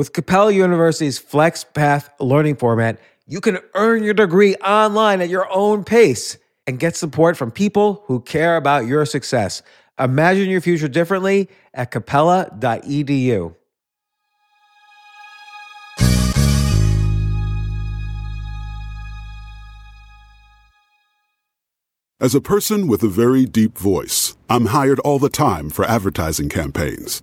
With Capella University's FlexPath learning format, you can earn your degree online at your own pace and get support from people who care about your success. Imagine your future differently at capella.edu. As a person with a very deep voice, I'm hired all the time for advertising campaigns.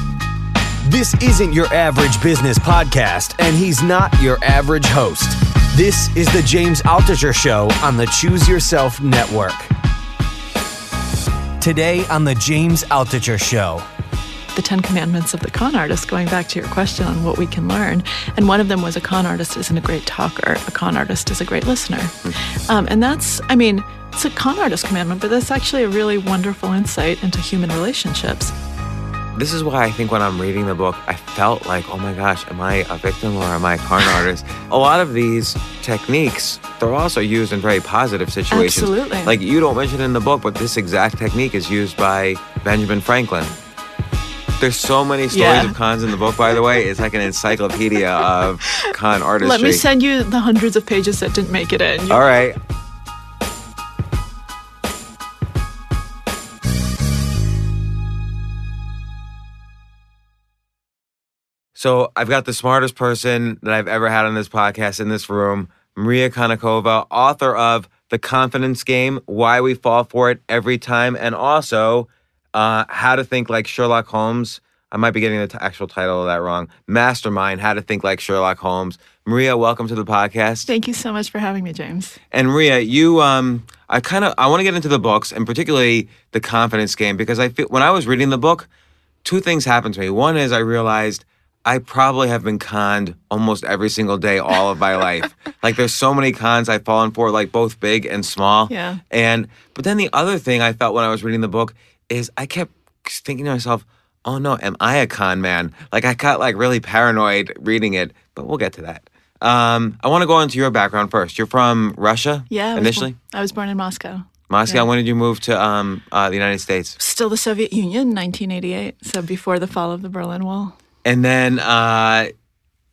This isn't your average business podcast, and he's not your average host. This is the James Altucher Show on the Choose Yourself Network. Today on the James Altucher Show. the Ten Commandments of the con artist, going back to your question on what we can learn. And one of them was a con artist isn't a great talker, a con artist is a great listener. Um, and that's, I mean, it's a con artist commandment, but that's actually a really wonderful insight into human relationships. This is why I think when I'm reading the book, I felt like, oh my gosh, am I a victim or am I a con artist? A lot of these techniques, they're also used in very positive situations. Absolutely. Like you don't mention it in the book, but this exact technique is used by Benjamin Franklin. There's so many stories Yeah. of cons in the book, by the way. It's like an encyclopedia of con artistry. Let me send you the hundreds of pages that didn't make it in. You- All right. So I've got the smartest person that I've ever had on this podcast in this room, Maria Konnikova, author of The Confidence Game, Why We Fall for It Every Time, and also uh, How to Think Like Sherlock Holmes. I might be getting the t- actual title of that wrong. Mastermind, How to Think Like Sherlock Holmes. Maria, welcome to the podcast. Thank you so much for having me, James. And Maria, you, um, I kind of, I want to get into the books and particularly the confidence game because I feel when I was reading the book, two things happened to me. One is I realized I probably have been conned almost every single day all of my life. Like there's so many cons I've fallen for, like both big and small. Yeah. And but then the other thing I felt when I was reading the book is I kept thinking to myself, oh no, am I a con man? Like I got like really paranoid reading it, but we'll get to that. Um, I want to go into your background first. You're from Russia, Yeah. I was initially. born- I was born in Moscow. Moscow. Yeah. When did you move to um, uh, the United States? Still the Soviet Union, 1988. So before the fall of the Berlin Wall. And then, uh,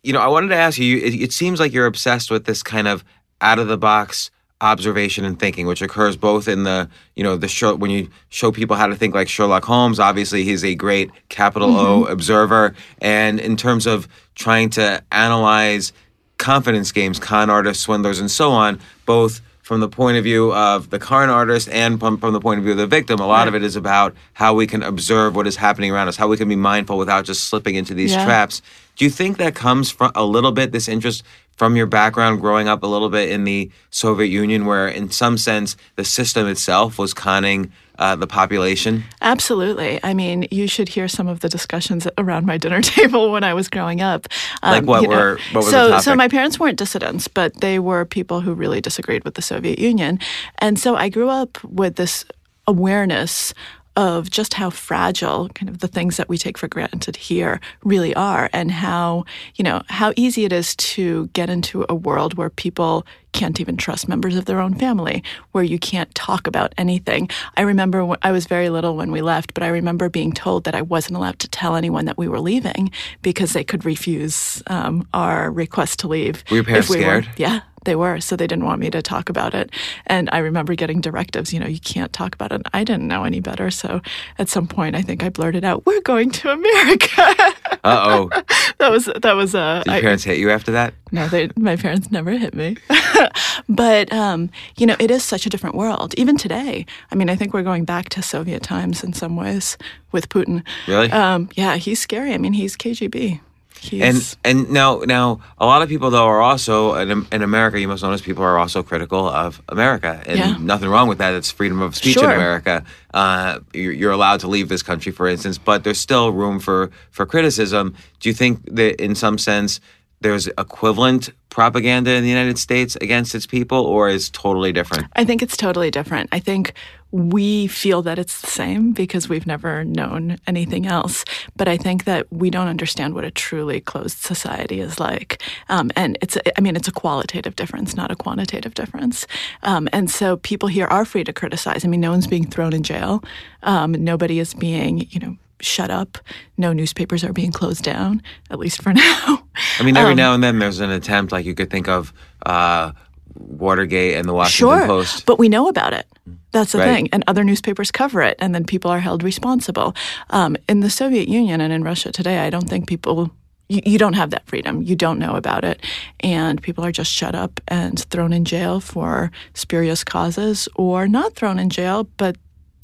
you know, I wanted to ask you. It, it seems like you're obsessed with this kind of out of the box observation and thinking, which occurs both in the, you know, the show when you show people how to think like Sherlock Holmes. Obviously, he's a great capital O observer, and in terms of trying to analyze confidence games, con artists, swindlers, and so on, both from the point of view of the con artist and from, from the point of view of the victim. A lot of it is about how we can observe what is happening around us, how we can be mindful without just slipping into these Yeah. traps. Do you think that comes from a little bit, this interest from your background growing up a little bit in the Soviet Union, where in some sense the system itself was conning uh, the population? Absolutely. I mean, you should hear some of the discussions around my dinner table when I was growing up. Um, Like what you know, were- what was so, so my parents weren't dissidents, but they were people who really disagreed with the Soviet Union, and so I grew up with this awareness of just how fragile kind of the things that we take for granted here really are and how you know how easy it is to get into a world where people can't even trust members of their own family where you can't talk about anything i remember when, i was very little when we left but i remember being told that i wasn't allowed to tell anyone that we were leaving because they could refuse um, our request to leave Were your parents if we scared? yeah They were, so they didn't want me to talk about it. And I remember getting directives, you know, you can't talk about it. I didn't know any better. So at some point, I think I blurted out, "We're going to America." Uh oh. that was that was uh, Did your I- parents hit you after that? no, they, my parents never hit me. but, um, you know, it is such a different world. Even today, I mean, I think we're going back to Soviet times in some ways with Putin. Really? Um, yeah, he's scary. I mean, he's KGB. He's, And and now now a lot of people though are also in, in America. You must notice people are also critical of America, and Yeah. nothing wrong with that. It's freedom of speech in America. Uh, you're, you're allowed to leave this country, for instance, but there's still room for for criticism. Do you think that in some sense there's equivalent propaganda in the United States against its people, or is totally different? I think it's totally different. I think we feel that it's the same because we've never known anything else. But I think that we don't understand what a truly closed society is like. Um, and it's, a, I mean, it's a qualitative difference, not a quantitative difference. Um, and so people here are free to criticize. I mean, no one's being thrown in jail. Um, nobody is being, you know, shut up. No newspapers are being closed down, at least for now. I mean, Um, every now and then there's an attempt, like you could think of uh, Watergate and the Washington Sure, Post. but we know about it. That's the Right. thing, and other newspapers cover it, and then people are held responsible. Um, in the Soviet Union and in Russia today, I don't think people. You, you don't have that freedom. You don't know about it, and people are just shut up and thrown in jail for spurious causes, or not thrown in jail, but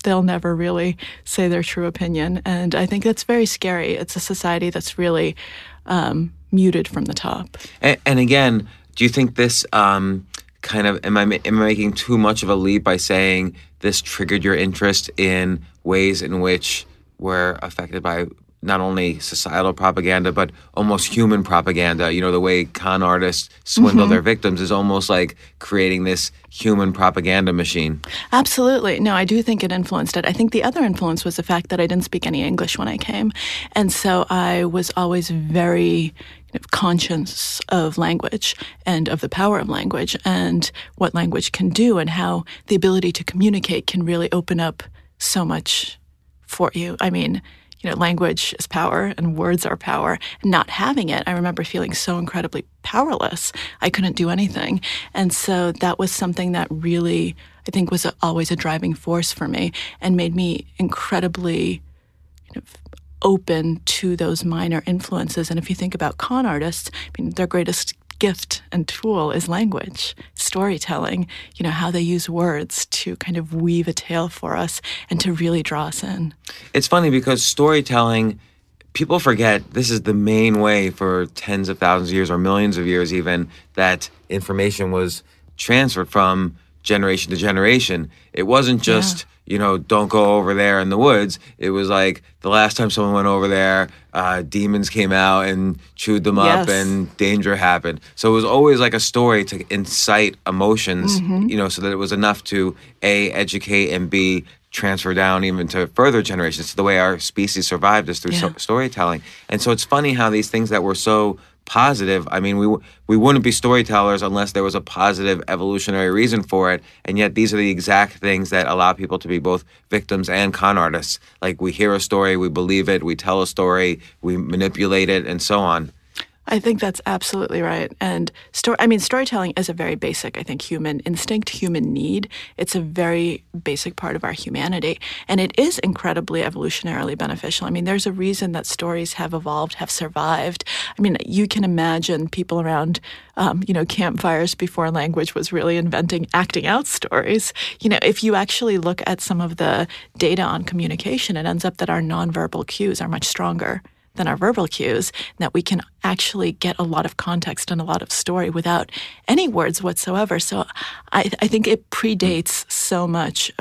they'll never really say their true opinion. And I think that's very scary. It's a society that's really um, muted from the top. And, and again, do you think this um, kind of am I am I making too much of a leap by saying this triggered your interest in ways in which we're affected by not only societal propaganda but almost human propaganda? You know, the way con artists swindle mm-hmm. their victims is almost like creating this human propaganda machine. Absolutely. No, I do think it influenced it. I think the other influence was the fact that I didn't speak any English when I came. And so I was always very kind of language and of the power of language and what language can do and how the ability to communicate can really open up so much for you. I mean, you know, language is power and words are power. And not having it, I remember feeling so incredibly powerless. I couldn't do anything. And so that was something that really, I think, was a, always a driving force for me and made me incredibly kind of open to those minor influences. And if you think about con artists, I mean, their greatest gift and tool is language, storytelling, you know, how they use words to kind of weave a tale for us and to really draw us in. It's funny because storytelling, people forget this is the main way for tens of thousands of years or millions of years, even that information was transferred from generation to generation. It wasn't just, you know, don't go over there in the woods. It was like the last time someone went over there, uh, demons came out and chewed them up and danger happened. So it was always like a story to incite emotions, you know, so that it was enough to A, educate and B, transfer down even to further generations. So the way our species survived is through so- storytelling. And so it's funny how these things that were so positive, I mean, we we wouldn't be storytellers unless there was a positive evolutionary reason for it. And yet these are the exact things that allow people to be both victims and con artists. Like we hear a story, we believe it, we tell a story, we manipulate it, and so on. I think that's absolutely right. And story, I mean, storytelling is a very basic, I think, human instinct, human need. It's a very basic part of our humanity. And it is incredibly evolutionarily beneficial. I mean, there's a reason that stories have evolved, have survived. I mean, you can imagine people around, um, you know, campfires before language was really inventing acting out stories. You know, if you actually look at some of the data on communication, it ends up that our nonverbal cues are much stronger than our verbal cues, that we can actually get a lot of context and a lot of story without any words whatsoever. So I, I think it predates so much.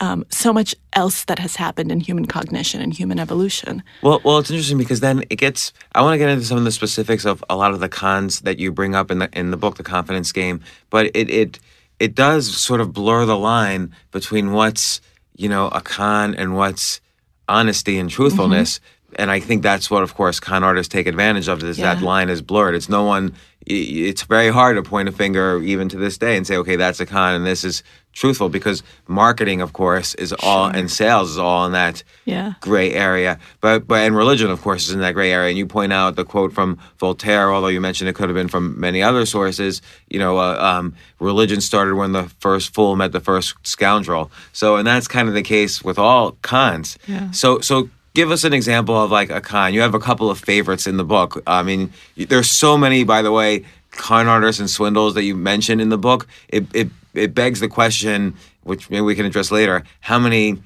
Um, so much else that has happened in human cognition and human evolution. Well, well, it's interesting because then it gets. I want to get into some of the specifics of a lot of the cons that you bring up in the in the book, The Confidence Game. But it it it does sort of blur the line between what's you know a con and what's honesty and truthfulness. And I think that's what, of course, con artists take advantage of. Is that line is blurred. It's no one it's very hard to point a finger even to this day and say, okay, that's a con and this is truthful because marketing, of course, is all and sales is all in that Yeah. gray area. But but and religion, of course, is in that gray area. And you point out the quote from Voltaire, although you mentioned it could have been from many other sources. You know, uh, um, religion started when the first fool met the first scoundrel. So and that's kind of the case with all cons. Yeah. So so. Give us an example of like a con. You have a couple of favorites in the book. I mean, there's so many, by the way, con artists and swindles that you mentioned in the book. It it it begs the question, which maybe we can address later. How many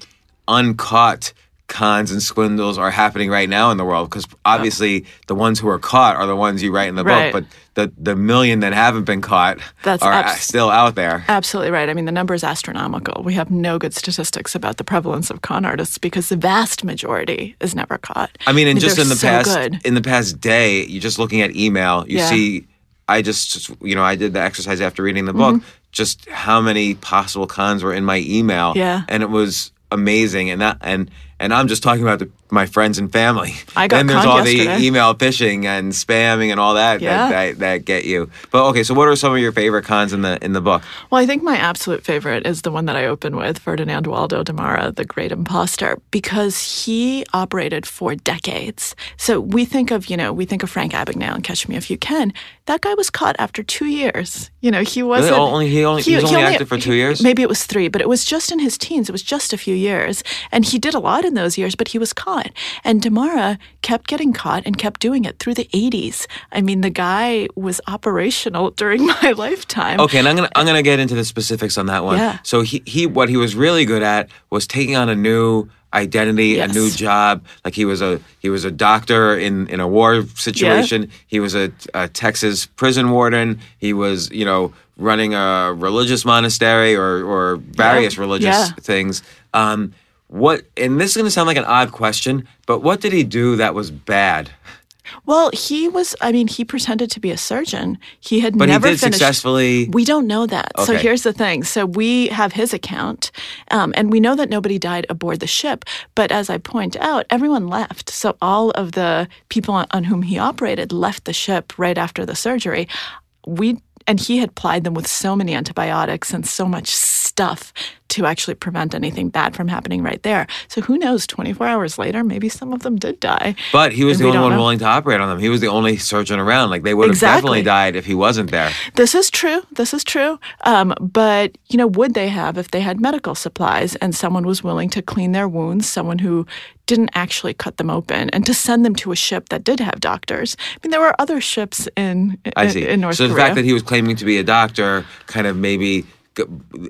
uncaught cons and swindles are happening right now in the world because obviously the ones who are caught are the ones you write in the Right. book but the the million that haven't been caught That's are abs- still out there Absolutely right. I mean, the number is astronomical. We have no good statistics about the prevalence of con artists because the vast majority is never caught. I mean, and just they're in the so past good. in the past day, you're just looking at email, you Yeah. see I just you know, I did the exercise after reading the book, mm-hmm. just how many possible cons were in my email. Yeah. And it was amazing and that and and I'm just talking about the, my friends and family. I got then there's all the email phishing and spamming and all that, Yeah. that, that that get you. But okay, so what are some of your favorite cons in the in the book? Well, I think my absolute favorite is the one that I open with, Ferdinand Waldo Demara, the great imposter, because he operated for decades. So we think of, you know, we think of Frank Abagnale and Catch Me If You Can. That guy was caught after two years. You know, he wasn't. Only- he only- he was only active for two years? Maybe it was three, but it was just in his teens. It was just a few years. And he did a lot in those years, but he was caught. And Demara kept getting caught and kept doing it through the 80s. I mean, the guy was operational during my lifetime. Okay, and I'm gonna I'm gonna get into the specifics on that one. Yeah. So he he what he was really good at was taking on a new identity, Yes. a new job. Like he was a he was a doctor in in a war situation. He was a, a Texas prison warden. He was you know running a religious monastery or or various religious Yeah. things. Um, what and this is gonna sound like an odd question, but what did he do that was bad? Well, he was, I mean, he pretended to be a surgeon. He had But never he did finished. successfully. We don't know that. So here's the thing. So we have his account, um, and we know that nobody died aboard the ship. But as I point out, everyone left. So all of the people on, on whom he operated left the ship right after the surgery. We and he had plied them with so many antibiotics and so much stuff to actually prevent anything bad from happening right there. So who knows? 24 hours later, maybe some of them did die. But he was the only one know. willing to operate on them. He was the only surgeon around. Like they would have Exactly. definitely died if he wasn't there. This is true. This is true. Um, but you know, would they have if they had medical supplies and someone was willing to clean their wounds, someone who didn't actually cut them open, and to send them to a ship that did have doctors? I mean, there were other ships in I in, see. in North so the fact that he was claiming to be a doctor kind of maybe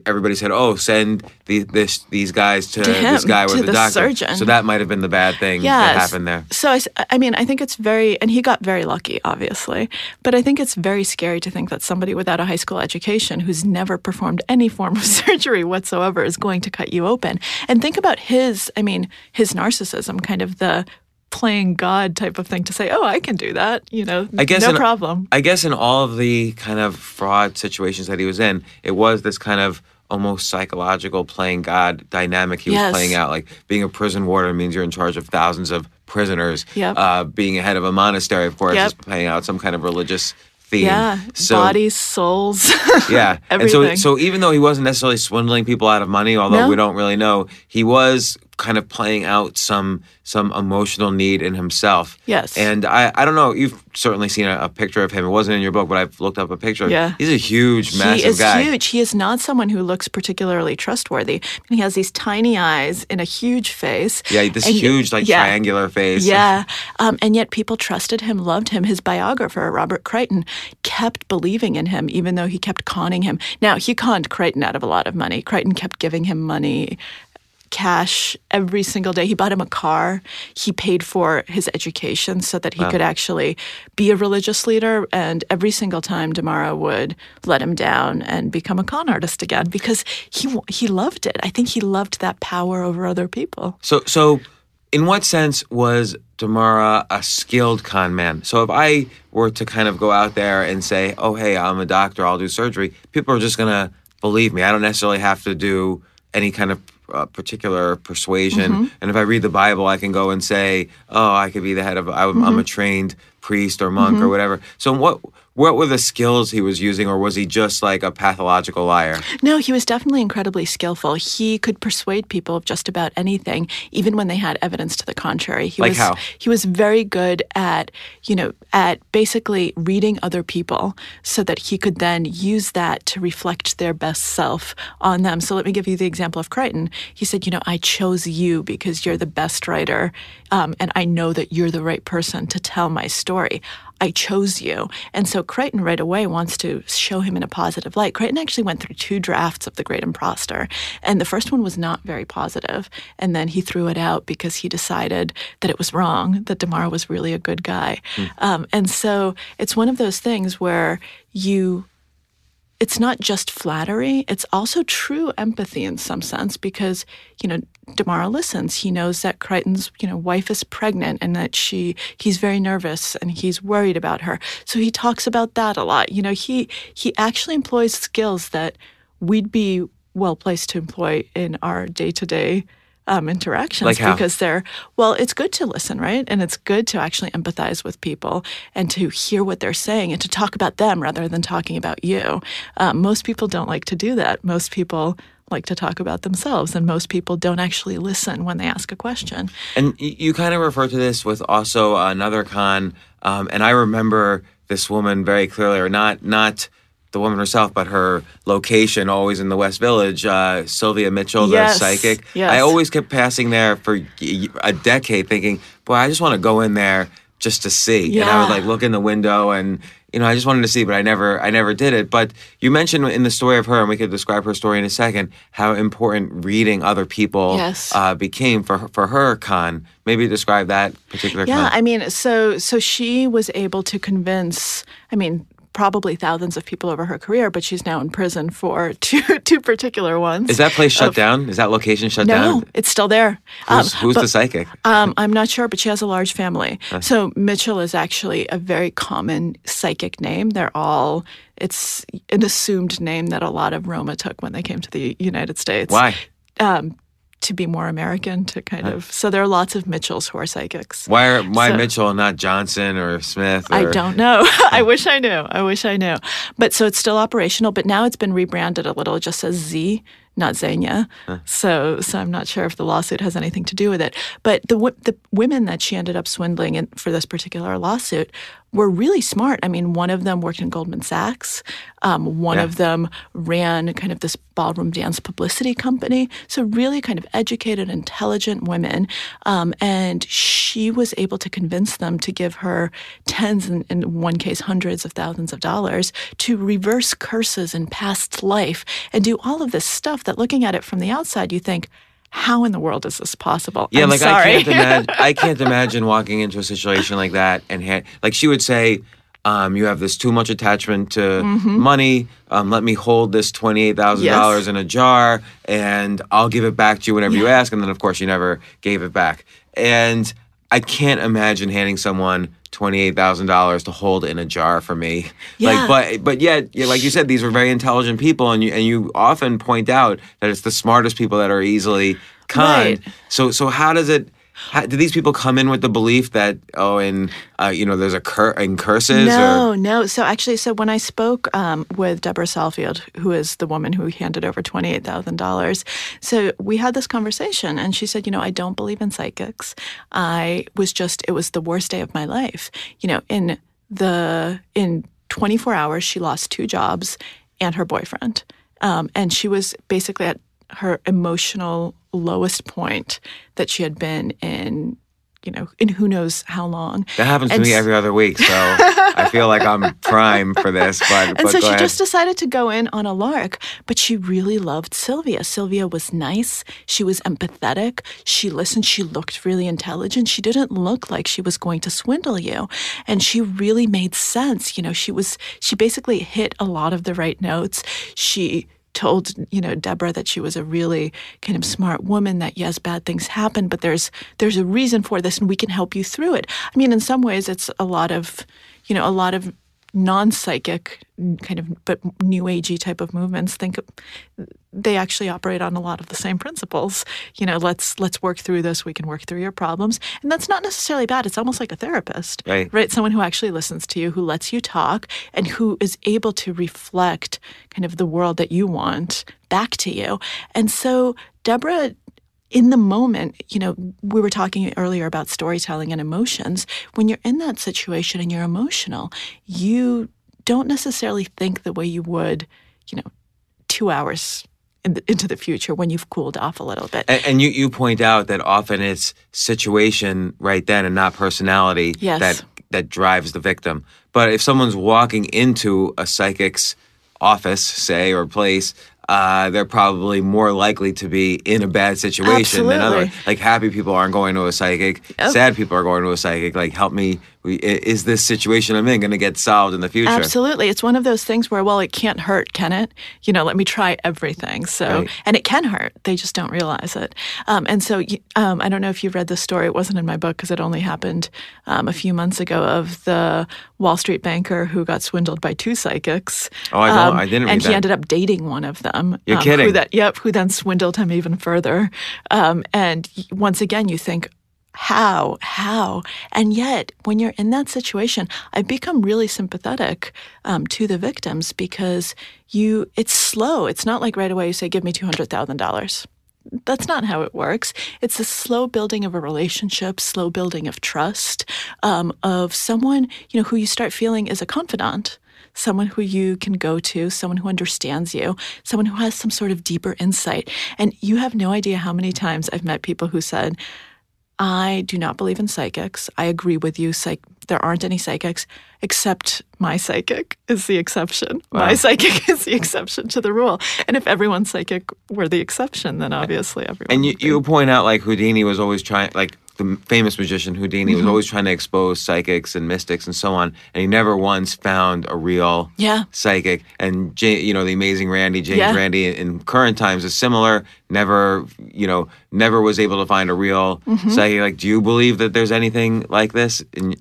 everybody said, "Oh, send the, this these guys to, To this guy to a the doctor." surgeon. So that might have been the bad thing that happened there. So I mean, I think it's very, and he got very lucky, obviously. But I think it's very scary to think that somebody without a high school education who's never performed any form of surgery whatsoever is going to cut you open. And think about his, I mean, his narcissism, kind of the playing God type of thing to say, oh, I can do that, you know, I guess no in- problem. I guess in all of the kind of fraud situations that he was in, it was this kind of almost psychological playing God dynamic he was Yes. playing out. Like being a prison warden means you're in charge of thousands of prisoners. Yep. Uh, being a head of a monastery, of course, Yep. is playing out some kind of religious theme. Yeah, So, bodies, souls, Yeah. and everything. so, so even though he wasn't necessarily swindling people out of money, although No. we don't really know, he was kind of playing out some some emotional need in himself. Yes. And I, I don't know, you've certainly seen a, a picture of him. It wasn't in your book, but I've looked up a picture. Yeah. He's a huge, massive he is guy. huge. He is not someone who looks particularly trustworthy. He has these tiny eyes and a huge face. Yeah, this And- huge, like yeah. triangular face. Yeah, um, and yet people trusted him, loved him. His biographer, Robert Crichton, kept believing in him, even though he kept conning him. Now, he conned Crichton out of a lot of money. Crichton kept giving him money, cash, every single day. He bought him a car. He paid for his education so that he could actually be a religious leader. And every single time, Demara would let him down and become a con artist again because he he loved it. I think he loved that power over other people. So, so in what sense was Demara a skilled con man? So, if I were to kind of go out there and say, "Oh, hey, I'm a doctor, I'll do surgery," people are just gonna believe me. I don't necessarily have to do any kind of uh, particular persuasion. Mm-hmm. And if I read the Bible, I can go and say, "Oh, I could be the head of. I'm, I'm a trained priest or monk or whatever. So what what were the skills he was using, or was he just like a pathological liar? No, he was definitely incredibly skillful. He could persuade people of just about anything, even when they had evidence to the contrary. He Like was how? he was very good at, you know, at basically reading other people so that he could then use that to reflect their best self on them. So let me give you the example of Crichton. He said, you know, I chose you because you're the best writer, um, and I know that you're the right person to tell my story. I chose you. And so Crichton right away wants to show him in a positive light. Crichton actually went through two drafts of The Great Imposter, and the first one was not very positive. And then he threw it out because he decided that it was wrong, that DeMar was really a good guy. Um, and so it's one of those things where you it's not just flattery, it's also true empathy in some sense because, you know, Demara listens. He knows that Crichton's, you know, wife is pregnant and that she he's very nervous and he's worried about her. So he talks about that a lot. You know, he he actually employs skills that we'd be well placed to employ in our day-to-day um, interactions Like because they're well it's good to listen right? And it's good to actually empathize with people and to hear what they're saying and to talk about them rather than talking about you. Um, most people don't like to do that. Most people like to talk about themselves and most people don't actually listen when they ask a question. And you kind of refer to this with also another con, um, and I remember this woman very clearly, or not not the woman herself, but her location, always in the West Village. Uh, Sylvia Mitchell, the psychic. yes. I always kept passing there for a decade, thinking, "Boy, I just want to go in there just to see." Yeah. And I would like look in the window and. You know, I just wanted to see, but I never, I never did it. But you mentioned in the story of her, and we could describe her story in a second, how important reading other people Yes. uh, became for her- for her con. Maybe describe that particular Yeah, con. I mean, so so she was able to convince. I mean, probably thousands of people over her career, but she's now in prison for two two particular ones. Is that place shut of- down? Is that location shut No, down? it's still there. Who's, Um, who's but- the psychic? Um, I'm not sure, but she has a large family. So Mitchell is actually a very common psychic name. They're all it's an assumed name that a lot of Roma took when they came to the United States. Why? Um, to be more American, to kind of. So there are lots of Mitchells who are psychics. Why are why So- Mitchell, not Johnson or Smith? I don't know. I wish I knew. I wish I knew. But so it's still operational, but now it's been rebranded a little. It just says Z, not Xenia. So so I'm not sure if the lawsuit has anything to do with it. But the the women that she ended up swindling in, for this particular lawsuit were really smart. I mean, one of them worked in Goldman Sachs. Um, one Yeah. of them ran kind of this ballroom dance publicity company. So really kind of educated, intelligent women. Um, and she was able to convince them to give her tens and in one case hundreds of thousands of dollars to reverse curses in past life and do all of this stuff that looking at it from the outside you think how in the world is this possible Yeah, I'm like sorry. I can't imagine. I can't imagine walking into a situation like that and ha- like she would say, um, "You have this too much attachment to money. Um, let me hold this twenty eight thousand dollars Mm-hmm. In a jar, and I'll give it back to you whenever you ask." And then, of course, she never gave it back. And I can't imagine handing someone twenty eight thousand dollars to hold in a jar for me. Yeah. Like, but but yet, yeah, like you said, these were very intelligent people, and you and you often point out that it's the smartest people that are easily conned. Right. So so how does it? How, do these people come in with the belief that oh, and uh, you know, there's a cur- in curses No, or no. So actually, so when I spoke um, with Deborah Saalfield, who is the woman who handed over twenty eight thousand dollars, so we had this conversation, and she said, you know, I don't believe in psychics. I was just, it was the worst day of my life. You know, in the in twenty four hours, she lost two jobs and her boyfriend, um, and she was basically at her emotional lowest point that she had been in. You know, in who knows how long. that happens to me every other week. So I feel like I'm prime for this. But And but so she ahead. just decided to go in on a lark, but she really loved Sylvia. Sylvia was nice. She was empathetic. She listened. She looked really intelligent. She didn't look like she was going to swindle you. And she really made sense. You know, she was, she basically hit a lot of the right notes. She, told you know Deborah that she was a really kind of smart woman that yes bad things happen but there's there's a reason for this and we can help you through it. I mean in some ways it's a lot of you know a lot of non-psychic kind of but new agey type of movements think they actually operate on a lot of the same principles. You know, let's let's work through this. We can work through your problems, and that's not necessarily bad. It's almost like a therapist, Right. Right, someone who actually listens to you, who lets you talk, and who is able to reflect kind of the world that you want back to you. And so, Deborah in the moment, you know, we were talking earlier about storytelling and emotions. When you're in that situation and you're emotional, you don't necessarily think the way you would, you know, two hours in the, into the future when you've cooled off a little bit. And, and you, you point out that often it's situation right then and not personality Yes. that that drives the victim. But if someone's walking into a psychic's office, say, or place, uh, they're probably more likely to be in a bad situation than other. Absolutely. Like happy people aren't going to a psychic. Sad people are going to a psychic. Like help me. We- Is this situation I'm in going to get solved in the future? Absolutely. It's one of those things where, well, it can't hurt, can it? You know, let me try everything. So, Right. and it can hurt. They just don't realize it. Um, and so, um, I don't know if you've read the story. It wasn't in my book because it only happened um, a few months ago of the Wall Street banker who got swindled by two psychics. Um, Oh, I don't- I didn't read And he ended up dating one of them. You're um, kidding. Who that, yep, who then swindled him even further. Um, and once again, you think, how how and yet when you're in that situation i've become really sympathetic um, to the victims because you it's slow it's not like right away you say give me $200000 that's not how it works. It's a slow building of a relationship, slow building of trust, um, of someone you know who you start feeling is a confidant, someone who you can go to, someone who understands you, someone who has some sort of deeper insight. And you have no idea how many times I've met people who said, I do not believe in psychics. I agree with you. Psych- there aren't any psychics, except my psychic is the exception. My psychic is the exception to the rule. And if everyone's psychic were the exception, then obviously everyone. And you, you point out like Houdini was always trying, like the famous magician Houdini Mm-hmm. was always trying to expose psychics and mystics and so on, and he never once found a real Yeah. psychic. And J, you know, the amazing Randi James Yeah. Randi in, in current times is similar. Never, you know, never was able to find a real Mm-hmm. psychic. Like, do you believe that there's anything like this? In,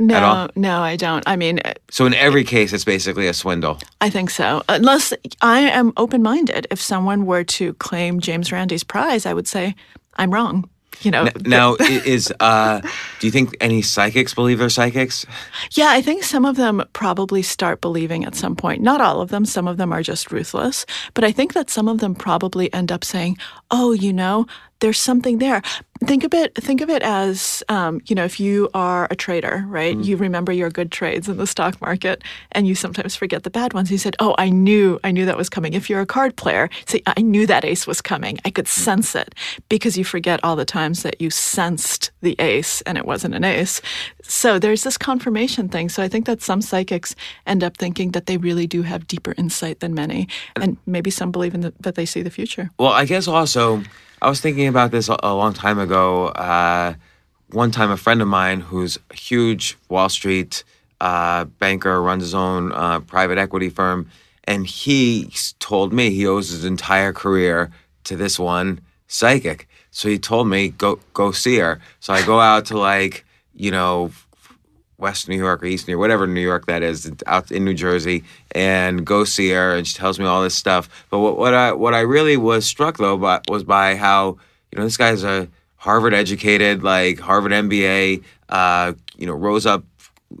no, no, I don't. I mean, so in every case, it's basically a swindle. I think so. Unless I am open minded. If someone were to claim James Randi's prize, I would say I'm wrong. You know, Now, is uh, do you think any psychics believe they're psychics? Yeah, I think some of them probably start believing at some point. Not all of them. Some of them are just ruthless. But I think that some of them probably end up saying, "Oh, you know, there's something there." Think of it. Think of it as, um, you know, if you are a trader, right? You remember your good trades in the stock market, and you sometimes forget the bad ones. You said, "Oh, I knew, I knew that was coming." If you're a card player, say, "I knew that ace was coming. I could sense it," because you forget all the times that you sensed the ace and it wasn't an ace. So there's this confirmation thing. So I think that some psychics end up thinking that they really do have deeper insight than many, and maybe some believe in the, that they see the future. Well, I guess also, I was thinking about this a, long time ago. Uh, one time, a friend of mine who's a huge Wall Street uh, banker runs his own uh, private equity firm, and he told me he owes his entire career to this one psychic. So he told me go go see her. So I go out to like you know West New York or East New York, whatever New York that is, out in New Jersey, and go see her, and she tells me all this stuff. But what, what I what I really was struck though by, was by how you know this guy's a Harvard educated, like Harvard MBA, uh, you know, rose up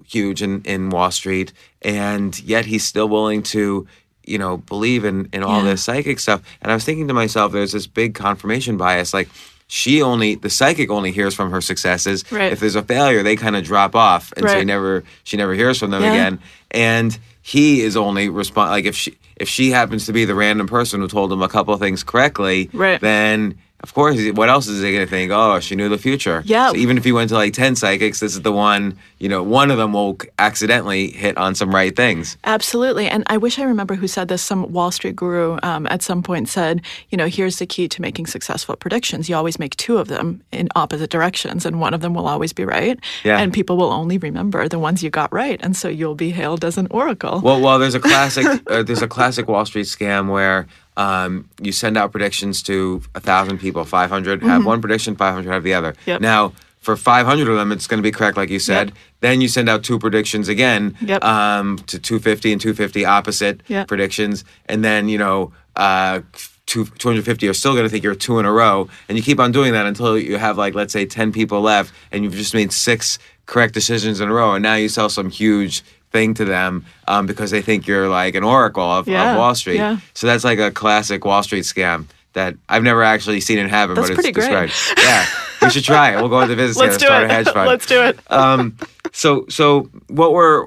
huge in, in Wall Street, and yet he's still willing to, you know, believe in, in all Yeah. this psychic stuff. And I was thinking to myself, there's this big confirmation bias. Like she only the psychic only hears from her successes. Right. If there's a failure, they kind of drop off, and so he never she never hears from them Yeah. again. And he is only respond like if she if she happens to be the random person who told him a couple of things correctly, Right. then of course, what else is he going to think? Oh, she knew the future. Yeah. So even if he went to like 10 psychics, this is the one, you know, one of them will accidentally hit on some right things. Absolutely. And I wish I remember who said this. Some Wall Street guru um, at some point said, you know, here's the key to making successful predictions. You always make two of them in opposite directions, and one of them will always be right. Yeah. And people will only remember the ones you got right. And so you'll be hailed as an oracle. Well, well, there's a classic, uh, there's a classic Wall Street scam where um, you send out predictions to a thousand people, 500 have one prediction, 500 have the other. Mm-hmm. Yep. Now, for 500 of them, it's going to be correct, like you said. Yep. Then you send out two predictions again Yep. um, to 250 and 250 opposite predictions, and then you know. Uh, two, 250 are still going to think you're two in a row. And you keep on doing that until you have, like, let's say 10 people left and you've just made six correct decisions in a row. And now you sell some huge thing to them um, because they think you're like an oracle of, Yeah, of Wall Street. yeah. So that's like a classic Wall Street scam that I've never actually seen it happen, That's but it's pretty great. described. Yeah, we should try it. We'll go into business Let's do start it. a hedge fund. Let's do it. Um, so, so what we're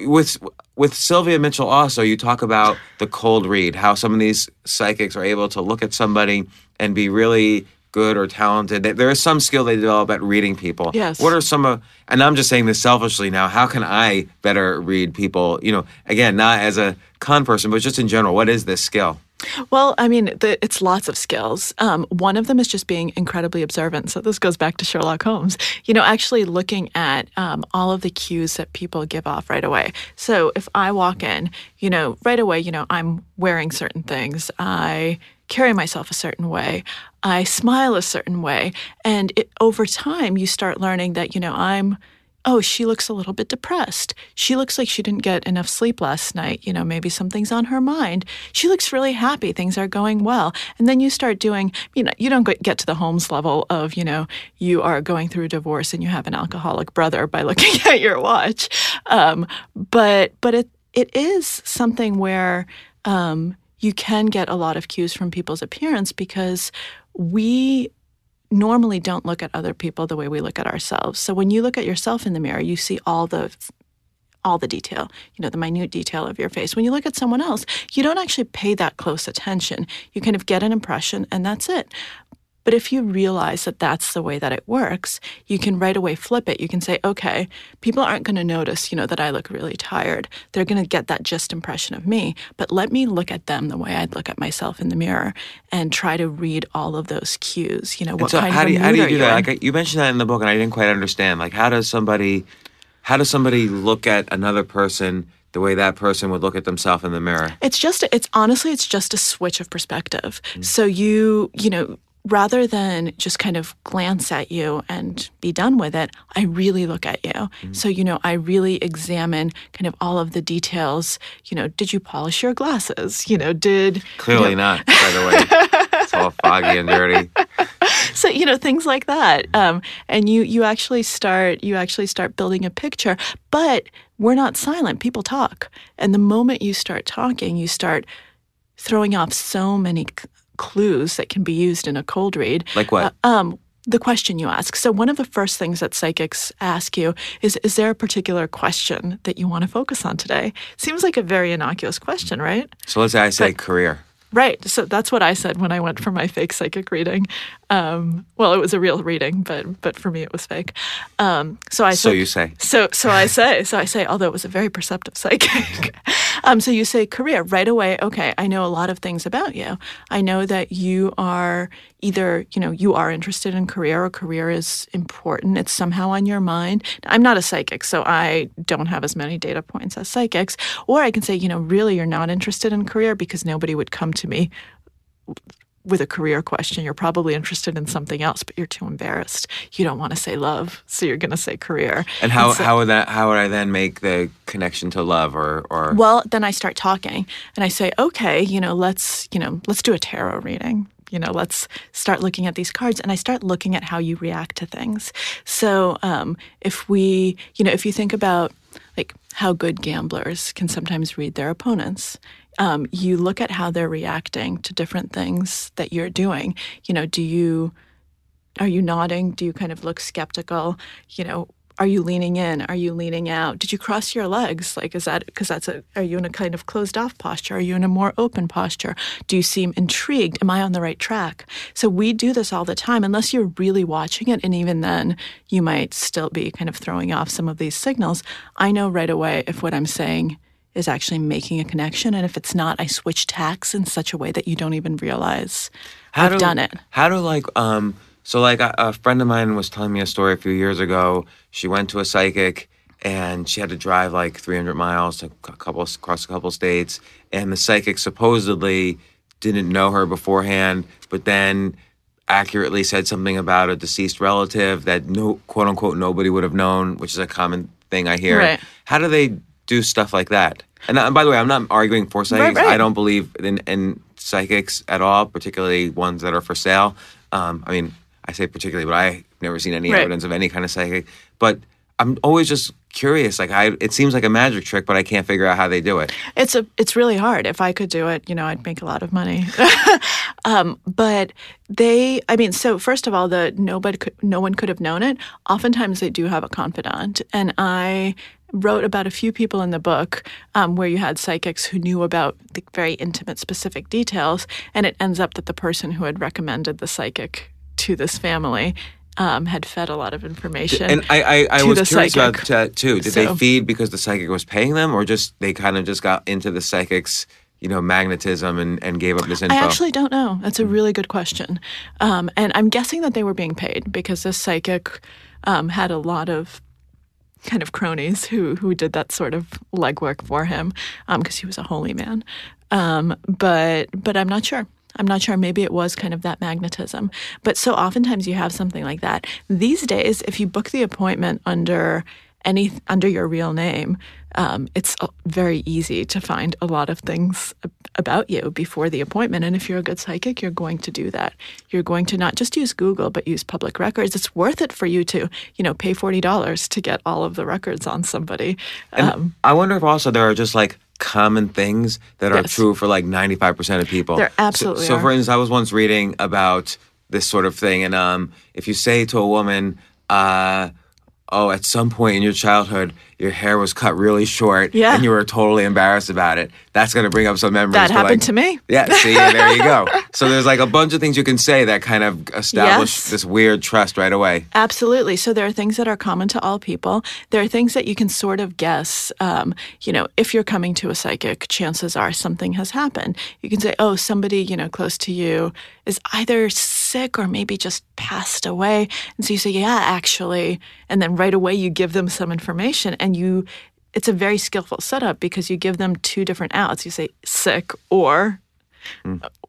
with with Sylvia Mitchell also, you talk about the cold read, how some of these psychics are able to look at somebody and be really good or talented. There is some skill they develop at reading people. Yes. What are some of, and I'm just saying this selfishly now, how can I better read people? You know, again, not as a con person, but just in general, what is this skill? Well, I mean, the, it's lots of skills. Um, one of them is just being incredibly observant. So this goes back to Sherlock Holmes. You know, actually looking at um, all of the cues that people give off right away. So if I walk in, you know, right away, you know, I'm wearing certain things. I carry myself a certain way. I smile a certain way, and it, over time, you start learning that you know I'm oh, she looks a little bit depressed. She looks like she didn't get enough sleep last night. You know, maybe something's on her mind. She looks really happy. Things are going well. And then you start doing, you know, you don't get to the Holmes level of, you know, you are going through a divorce and you have an alcoholic brother by looking at your watch. Um, but but it it is something where um, you can get a lot of cues from people's appearance because we normally don't look at other people the way we look at ourselves. So when you look at yourself in the mirror, you see all the all the detail, you know, the minute detail of your face. When you look at someone else, you don't actually pay that close attention. You kind of get an impression and that's it. But if you realize that that's the way that it works, you can right away flip it. You can say, okay, people aren't going to notice, you know, that I look really tired. They're going to get that just impression of me. But let me look at them the way I'd look at myself in the mirror and try to read all of those cues. You know, what so kind how of do you, how do you do that? in? Like you mentioned that in the book, and I didn't quite understand. Like, how does somebody, how does somebody look at another person the way that person would look at themselves in the mirror? It's just it's honestly it's just a switch of perspective. Mm. So you, you know, rather than just kind of glance at you and be done with it, I really look at you. So, you know, I really examine kind of all of the details. You know, did you polish your glasses? You know, did Clearly not. By the way, it's all foggy and dirty. so you know things like that um, and you you actually start you actually start building a picture but we're not silent people talk and the moment you start talking you start throwing off so many clues that can be used in a cold read Like what? Uh, um, the question you ask. So one of the first things that psychics ask you is, is there a particular question that you want to focus on today? Seems like a very innocuous question, right? So let's say I say career. Right. So that's what I said when I went for my fake psychic reading. Um, well, it was a real reading, but but for me it was fake. Um, so I So said, you say. so so I say so I say although it was a very perceptive psychic. um, so you say career right away. Okay, I know a lot of things about you. I know that you are either you know you are interested in career or career is important. It's somehow on your mind. I'm not a psychic, so I don't have as many data points as psychics. Or I can say you know really you're not interested in career because nobody would come to me with a career question. You're probably interested in something else, but you're too embarrassed. You don't want to say love, so you're going to say career. And how, so- how would that how would I then make the connection to love or or Well, then I start talking and I say, okay, you know, let's, you know, let's do a tarot reading. You know, let's start looking at these cards and I start looking at how you react to things. So um, if we, you know, if you think about like how good gamblers can sometimes read their opponents, um, you look at how they're reacting to different things that you're doing. You know, do you, are you nodding? Do you kind of look skeptical? You know, are you leaning in? Are you leaning out? Did you cross your legs? Like, is that because that's a, are you in a kind of closed off posture? Are you in a more open posture? Do you seem intrigued? Am I on the right track? So we do this all the time, unless you're really watching it. And even then, you might still be kind of throwing off some of these signals. I know right away if what I'm saying is actually making a connection. And if it's not, I switch tacks in such a way that you don't even realize How I've do, done it. How do like um so like a, a friend of mine was telling me a story a few years ago. She went to a psychic and she had to drive like 300 miles to a couple across a couple states and the psychic supposedly didn't know her beforehand but then accurately said something about a deceased relative that no quote unquote nobody would have known which is a common thing i hear Right. how do they do stuff like that And, uh, by the way, I'm not arguing for psychics. right. I don't believe in, in psychics at all, particularly ones that are for sale. Um, I mean, I say particularly, but I've never seen any Right. evidence of any kind of psychic. But I'm always just curious. Like, I it seems like a magic trick, but I can't figure out how they do it. It's a it's really hard. If I could do it, you know, I'd make a lot of money. um, but they, I mean, so first of all, the nobody could, no one could have known it. Oftentimes, they do have a confidant, and I wrote about a few people in the book um, where you had psychics who knew about the very intimate, specific details, and it ends up that the person who had recommended the psychic to this family. Um, had fed a lot of information. And I, I, I was curious psychic. about that too. Did they feed because the psychic was paying them, or just they kind of just got into the psychic's, you know, magnetism and, and gave up this info? I actually don't know. That's a really good question. Um, and I'm guessing that they were being paid because this psychic um, had a lot of kind of cronies who who did that sort of legwork for him because he was a holy man. Um, but but I'm not sure. I'm not sure. Maybe it was kind of that magnetism. But so oftentimes you have something like that. These days, if you book the appointment under any under your real name, um, it's uh, very easy to find a lot of things about you before the appointment. And if you're a good psychic, you're going to do that. You're going to not just use Google, but use public records. It's worth it for you to, you know, pay forty dollars to get all of the records on somebody. Um, I wonder if also there are just like common things that are Yes. true for like 95% of people. There So- absolutely So, are. for instance, I was once reading about this sort of thing, and um, if you say to a woman, uh, oh, at some point in your childhood, your hair was cut really short Yeah. and you were totally embarrassed about it, that's going to bring up some memories. That happened like- to me. Yeah, see, there you go. So there's like a bunch of things you can say that kind of establish Yes. this weird trust right away. Absolutely. So there are things that are common to all people. There are things that you can sort of guess. Um, you know, if you're coming to a psychic, chances are something has happened. You can say, oh, somebody, you know, close to you is either sick or maybe just passed away. And so you say, yeah, actually. And then right away you give them some information and you, it's a very skillful setup because you give them two different outs. You say sick or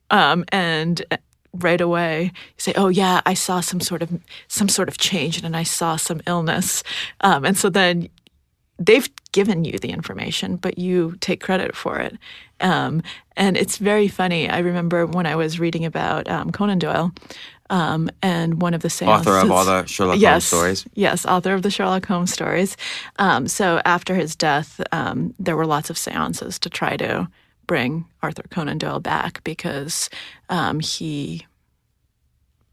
um, and right away you say, "Oh yeah, I saw some sort of some sort of change, and I saw some illness," um, and so then they've given you the information, but you take credit for it. Um, and it's very funny. I remember when I was reading about um, Conan Doyle. Um, and one of the seances, Author of all the Sherlock Holmes stories. Yes, author of the Sherlock Holmes stories. Um, so after his death, um, there were lots of seances to try to bring Arthur Conan Doyle back because um, he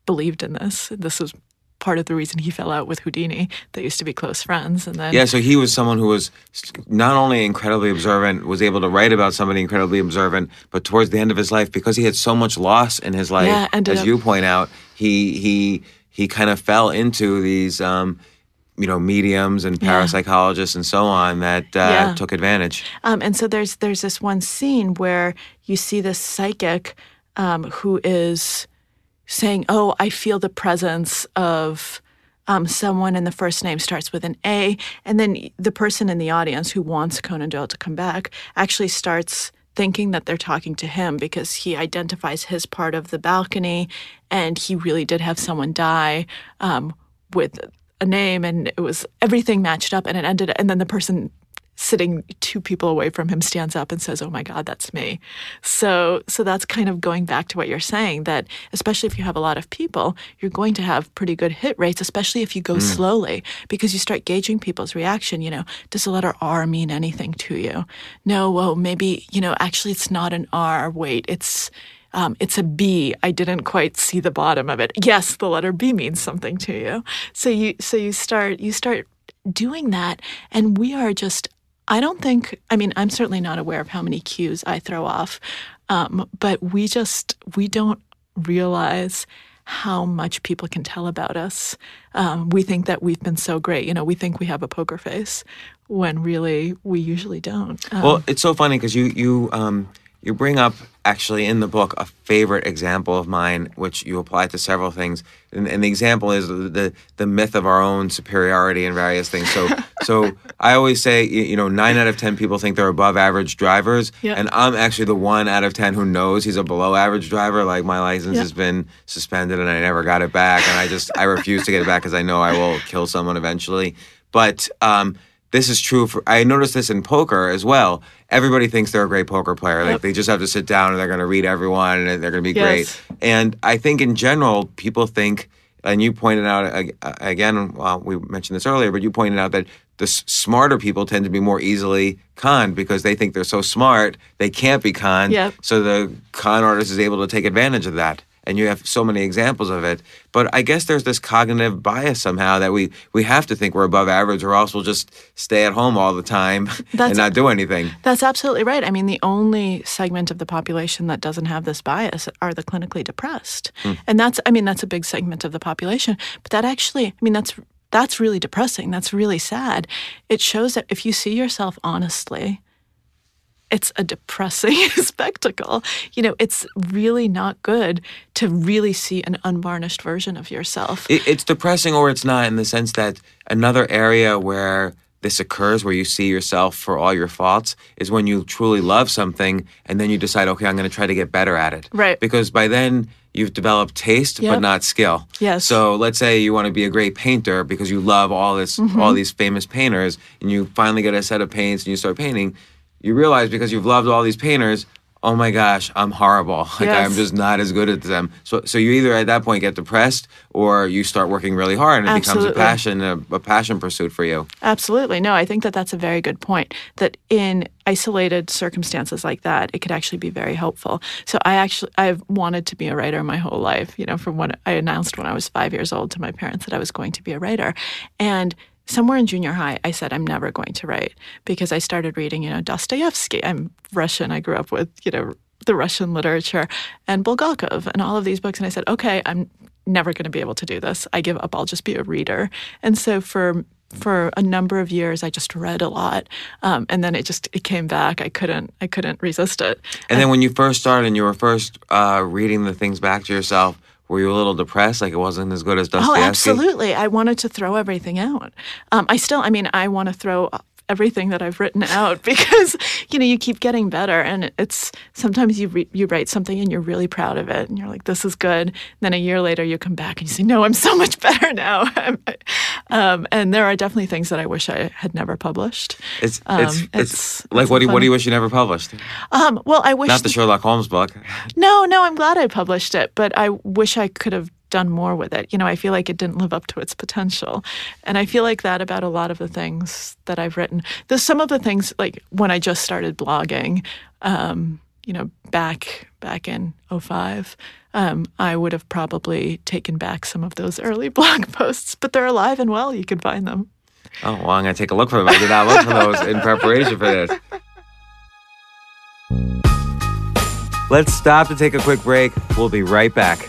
believed in this. This was part of the reason he fell out with Houdini. They used to be close friends, and then Yeah, so he was someone who was not only incredibly observant, was able to write about somebody incredibly observant, but towards the end of his life, because he had so much loss in his life, Yeah, as up- you point out, he he he kind of fell into these um, you know mediums and Yeah. parapsychologists and so on that uh, Yeah. took advantage. Um, and so there's there's this one scene where you see this psychic um, who is saying, "Oh, I feel the presence of um, someone," and the first name starts with an A, and then the person in the audience who wants Conan Doyle to come back actually starts thinking that they're talking to him because he identifies his part of the balcony, and he really did have someone die um, with a name, and it was everything matched up, and it ended, and then the person sitting two people away from him stands up and says, "Oh my God, that's me." So, so that's kind of going back to what you're saying that especially if you have a lot of people, you're going to have pretty good hit rates, especially if you go slowly because you start gauging people's reaction. You know, does the letter R mean anything to you? No, well, maybe you know, actually, it's not an R. Wait, it's um, it's a B. I didn't quite see the bottom of it. Yes, the letter B means something to you. So you so you start you start doing that, and we are just. I don't think. I mean, I'm certainly not aware of how many cues I throw off, um, but we just we don't realize how much people can tell about us. Um, we think that we've been so great. You know, we think we have a poker face, when really we usually don't. Um, Well, it's so funny because you you um you bring up actually in the book a favorite example of mine, which you apply to several things, and, and the example is the, the myth of our own superiority in various things. So so I always say you, know nine out of ten people think they're above average drivers, Yeah. and I'm actually the one out of ten who knows he's a below average driver. Like my license Yeah. has been suspended and I never got it back, and I just I refuse to get it back because I know I will kill someone eventually. But um, this is true for I noticed this in poker as well. Everybody thinks they're a great poker player. Like Yep. they just have to sit down and they're going to read everyone and they're going to be Yes. great. And I think in general, people think, and you pointed out again, well, we mentioned this earlier, but you pointed out that the smarter people tend to be more easily conned because they think they're so smart they can't be conned. Yep. So the con artist is able to take advantage of that. And you have so many examples of it. But I guess there's this cognitive bias somehow that we, we have to think we're above average or else we'll just stay at home all the time and not do anything. That's absolutely right. I mean, the only segment of the population that doesn't have this bias are the clinically depressed. Hmm. And that's I mean, that's a big segment of the population, but that actually, I mean, that's that's really depressing. That's really sad. It shows that if you see yourself honestly, it's a depressing spectacle. You know, it's really not good to really see an unvarnished version of yourself. It, it's depressing or it's not in the sense that another area where this occurs where you see yourself for all your faults is when you truly love something and then you decide okay i'm going to try to get better at it Right. because by then you've developed taste but not skill Yes. so let's say you want to be a great painter because you love all this Mm-hmm. all these famous painters and you finally get a set of paints and you start painting you realize because you've loved all these painters oh my gosh i'm horrible like i'm just not as good at them so so you either at that point get depressed or you start working really hard and it becomes a passion a, a passion pursuit for you Absolutely. No, I think that that's a very good point. That in isolated circumstances like that, it could actually be very helpful. So I actually I've wanted to be a writer my whole life. You know, from when I announced when I was five years old to my parents that I was going to be a writer, and somewhere in junior high, I said I'm never going to write because I started reading, you know, Dostoevsky. I'm Russian. I grew up with, you know, the Russian literature and Bulgakov and all of these books. And I said, okay, I'm never going to be able to do this. I give up. I'll just be a reader. And so for for a number of years, I just read a lot, um, and then it just it came back. I couldn't I couldn't resist it. and then when you first started and you were first uh, reading the things back to yourself were you a little depressed like it wasn't as good as Dusty? Oh, absolutely. I wanted to throw everything out. Um, I still, I mean, I want to throw everything that I've written out because, you know, you keep getting better. And it's sometimes you, re- you write something and you're really proud of it and you're like, this is good. And then a year later you come back and you say, no, I'm so much better now. um, and there are definitely things that I wish I had never published. it's, Um, it's, it's, it's- like it's what do, you- what do you wish you never published Um, well, I wish not the sherlock holmes book No, no, I'm glad I published it, but I wish I could have done more with it. You know, I feel like it didn't live up to its potential. And I feel like that about a lot of the things that I've written. There's some of the things like when I just started blogging, um, you know, back back in 05, um, I would have probably taken back some of those early blog posts, but they're alive and well. You can find them. oh well i'm gonna take a look for them i did not look for those in preparation for this let's stop to take a quick break we'll be right back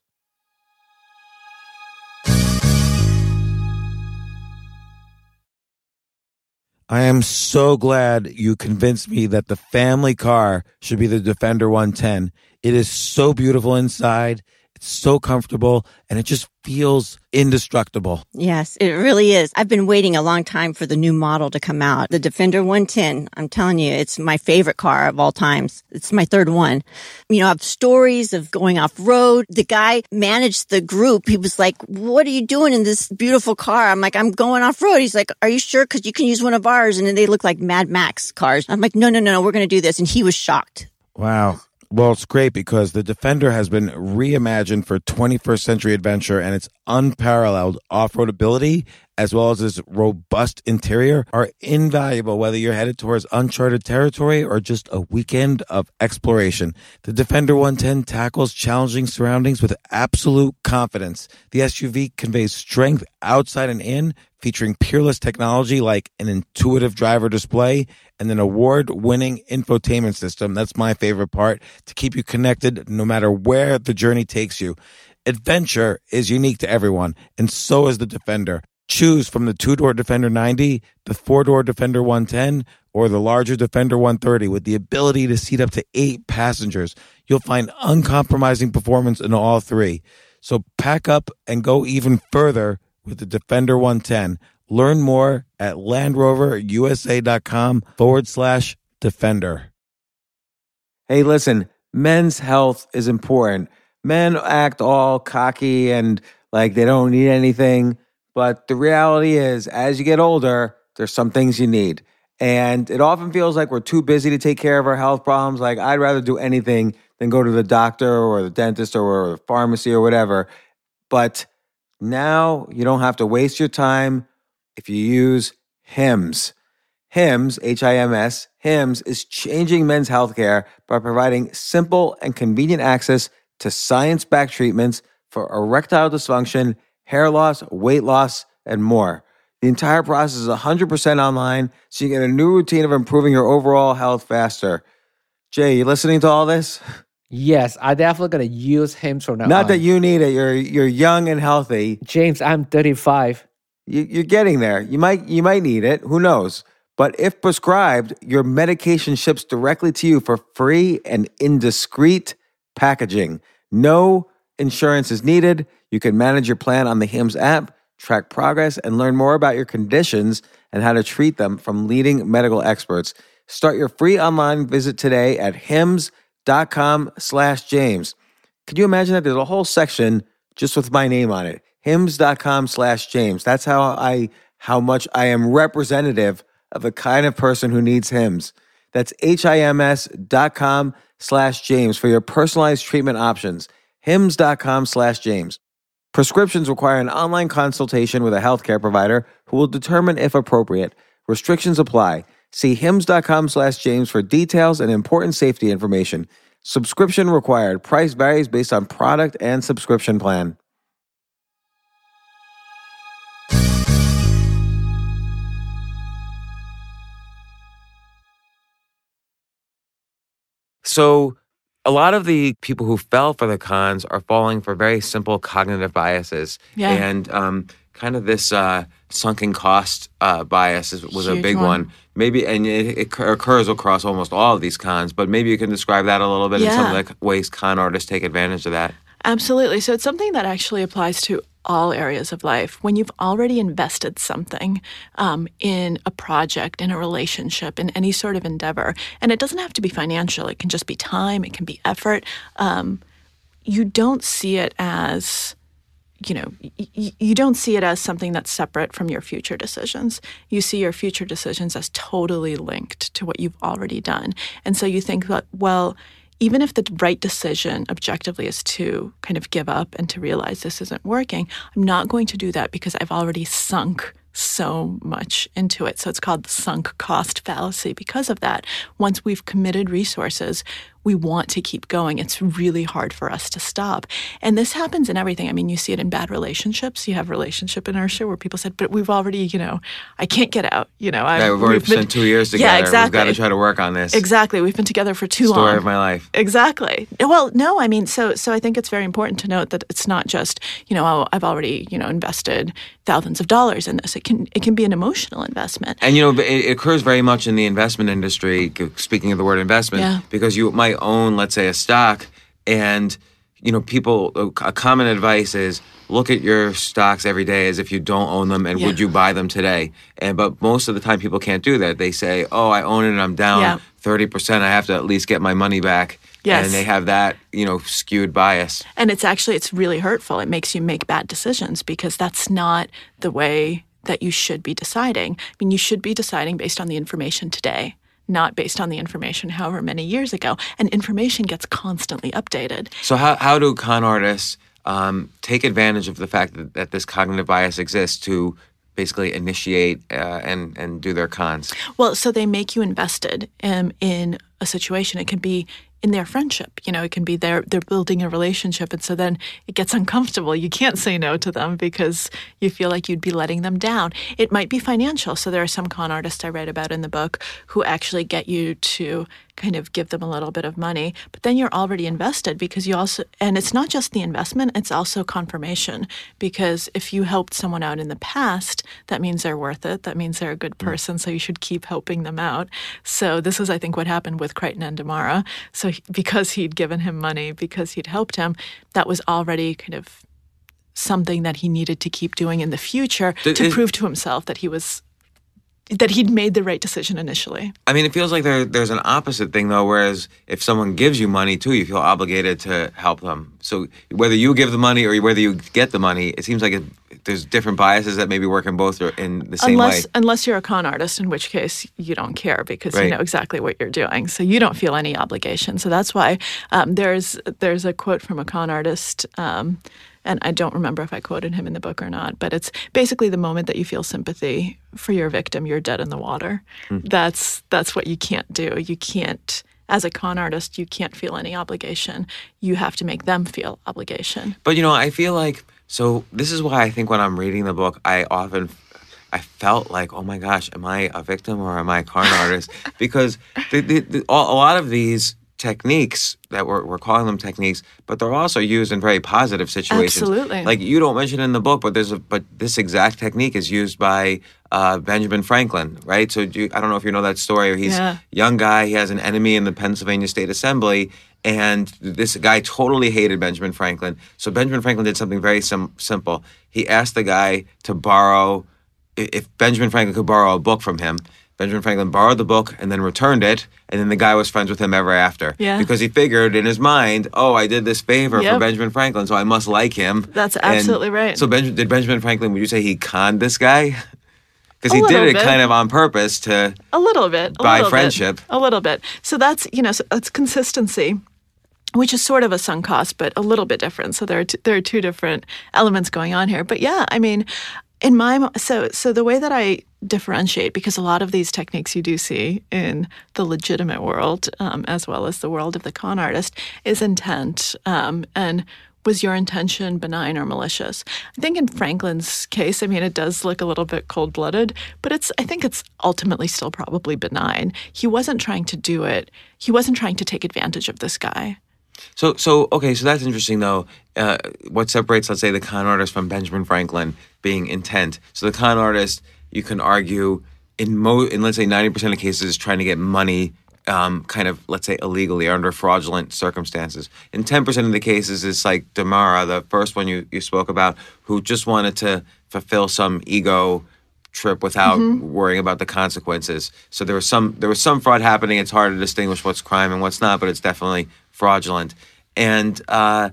I am so glad you convinced me that the family car should be the Defender 110. It is so beautiful inside. It's so comfortable and it just feels indestructible. Yes, it really is. I've been waiting a long time for the new model to come out. The Defender 110. I'm telling you, it's my favorite car of all times. It's my third one. You know, I have stories of going off road. The guy managed the group. He was like, what are you doing in this beautiful car? I'm like, I'm going off road. He's like, are you sure? Cause you can use one of ours. And then they look like Mad Max cars. I'm like, no, no, no, no, we're going to do this. And he was shocked. Wow. Well, it's great because the Defender has been reimagined for 21st century adventure and its unparalleled off-road ability as well as its robust interior are invaluable whether you're headed towards uncharted territory or just a weekend of exploration. The Defender 110 tackles challenging surroundings with absolute confidence. The SUV conveys strength outside and in, featuring peerless technology like an intuitive driver display and an award winning infotainment system. That's my favorite part to keep you connected no matter where the journey takes you. Adventure is unique to everyone, and so is the Defender. Choose from the two door Defender 90, the four door Defender 110, or the larger Defender 130 with the ability to seat up to eight passengers. You'll find uncompromising performance in all three. So pack up and go even further with the Defender 110. Learn more at LandRoverUSA.com forward slash Defender. Hey, listen, men's health is important. Men act all cocky and like they don't need anything. But the reality is, as you get older, there's some things you need. And it often feels like we're too busy to take care of our health problems. Like, I'd rather do anything than go to the doctor or the dentist or the pharmacy or whatever. But now you don't have to waste your time if you use HIMS. HIMS, H I M S, HIMS is changing men's healthcare by providing simple and convenient access to science backed treatments for erectile dysfunction, hair loss, weight loss, and more. The entire process is 100% online, so you get a new routine of improving your overall health faster. Jay, you listening to all this? Yes, I definitely gonna use him from now Not on. that you need it. You're you're young and healthy. James, I'm 35. You, you're getting there. You might you might need it. Who knows? But if prescribed, your medication ships directly to you for free and indiscreet packaging. No insurance is needed. You can manage your plan on the HIMS app, track progress, and learn more about your conditions and how to treat them from leading medical experts. Start your free online visit today at hims.com slash James. Could you imagine that? There's a whole section just with my name on it. Hims.com slash James. That's how I how much I am representative of the kind of person who needs Hims. That's H-I-M-S dot com slash James for your personalized treatment options. Hims.com slash James. Prescriptions require an online consultation with a healthcare provider who will determine if appropriate. Restrictions apply. See hims.com slash James for details and important safety information. Subscription required. Price varies based on product and subscription plan. So, a lot of the people who fell for the cons are falling for very simple cognitive biases. Yeah. And um, kind of this uh, sunken cost uh, bias is, was a big one. one. Maybe, and it, it occurs across almost all of these cons, but maybe you can describe that a little bit and some of the ways con artists take advantage of that. Absolutely. So it's something that actually applies to all areas of life. When you've already invested something um, in a project, in a relationship, in any sort of endeavor, and it doesn't have to be financial, it can just be time, it can be effort, um, you don't see it as you know, y- you don't see it as something that's separate from your future decisions. You see your future decisions as totally linked to what you've already done. And so you think that, well, even if the right decision objectively is to kind of give up and to realize this isn't working, I'm not going to do that because I've already sunk so much into it. So it's called the sunk cost fallacy because of that. Once we've committed resources, we want to keep going. It's really hard for us to stop. And this happens in everything. I mean, you see it in bad relationships. You have relationship inertia where people said, but we've already, you know, I can't get out. You know, Yeah, we've already spent two years together. Yeah, exactly. We've got to try to work on this. Exactly. We've been together for too Story long. of my life. Exactly. Well, no, I mean, so so I think it's very important to note that it's not just you know oh, I've already you know invested thousands of dollars in this. It can it can be an emotional investment. And you know, it, it occurs very much in the investment industry. Speaking of the word investment, Yeah. because you might own, let's say, a stock, and you know, people. A common advice is look at your stocks every day as if you don't own them, and Yeah. would you buy them today? And but most of the time, people can't do that. They say, "Oh, I own it, and I'm down thirty percent. I have to at least get my money back." Yes. And they have that, you know, skewed bias. And it's actually it's really hurtful. It makes you make bad decisions because that's not the way that you should be deciding. I mean, you should be deciding based on the information today, not based on the information however many years ago. And information gets constantly updated. So how how do con artists um, take advantage of the fact that, that this cognitive bias exists to basically initiate uh, and and do their cons? Well, so they make you invested um, in a situation. It can be in their friendship. You know, it can be they're they're building a relationship, and so then it gets uncomfortable. You can't say no to them because you feel like you'd be letting them down. It might be financial. So there are some con artists I write about in the book who actually get you to kind of give them a little bit of money, but then you're already invested because you also and it's not just the investment, it's also confirmation because if you helped someone out in the past, that means they're worth it. That means they're a good hmm. person, so you should keep helping them out. So this is I think what happened with Crichton and Demara. So he- because he'd given him money, because he'd helped him, that was already kind of something that he needed to keep doing in the future to is- prove to himself that he was that he'd made the right decision initially. I mean, it feels like there there's an opposite thing though. Whereas if someone gives you money too, you feel obligated to help them. So whether you give the money or whether you get the money, it seems like it, there's different biases that maybe work in both or in the same unless way. unless you're a con artist, in which case you don't care because Right. you know exactly what you're doing, so you don't feel any obligation. So that's why um, there's there's a quote from a con artist. Um, and I don't remember if I quoted him in the book or not, but it's basically the moment that you feel sympathy for your victim, you're dead in the water. Hmm. That's that's what you can't do. You can't, as a con artist, you can't feel any obligation. You have to make them feel obligation. But you know, I feel like so. This is why I think when I'm reading the book, I often I felt like, oh my gosh, am I a victim or am I a con artist? Because the, the, the, a lot of these techniques that we're, we're calling them techniques, but they're also used in very positive situations. Absolutely. Like you don't mention in the book, but there's a but this exact technique is used by uh, Benjamin Franklin, right? So do you, I don't know if you know that story. He's Yeah. young guy. He has an enemy in the Pennsylvania State Assembly, and this guy totally hated Benjamin Franklin. So Benjamin Franklin did something very sim- simple. He asked the guy to borrow, if Benjamin Franklin could borrow a book from him. Benjamin Franklin borrowed the book and then returned it, and then the guy was friends with him ever after. Yeah. Because he figured in his mind, oh, I did this favor for Benjamin Franklin, so I must like him. That's And absolutely right. So Benjamin, did Benjamin Franklin? Would you say he conned this guy? Because he did it bit. kind of on purpose to. A little bit. A By little bit, friendship. a little bit. So that's, you know, so that's consistency, which is sort of a sunk cost, but a little bit different. So there are, t- there are two different elements going on here. But yeah, I mean, in my, so, so the way that I differentiate, because a lot of these techniques you do see in the legitimate world, um, as well as the world of the con artist, is intent. Um, and was your intention benign or malicious? I think in Franklin's case, I mean, it does look a little bit cold blooded, but it's, I think it's ultimately still probably benign. He wasn't trying to do it, he wasn't trying to take advantage of this guy. So, so okay, so that's interesting though. Uh, what separates, let's say, the con artist from Benjamin Franklin being intent. So the con artist, you can argue, in mo, in let's say ninety percent of cases, is trying to get money, um, kind of let's say illegally or under fraudulent circumstances. In ten percent of the cases, it's like Demara, the first one you you spoke about, who just wanted to fulfill some ego trip without worrying about the consequences. So there was some there was some fraud happening. It's hard to distinguish what's crime and what's not, but it's definitely fraudulent. And uh,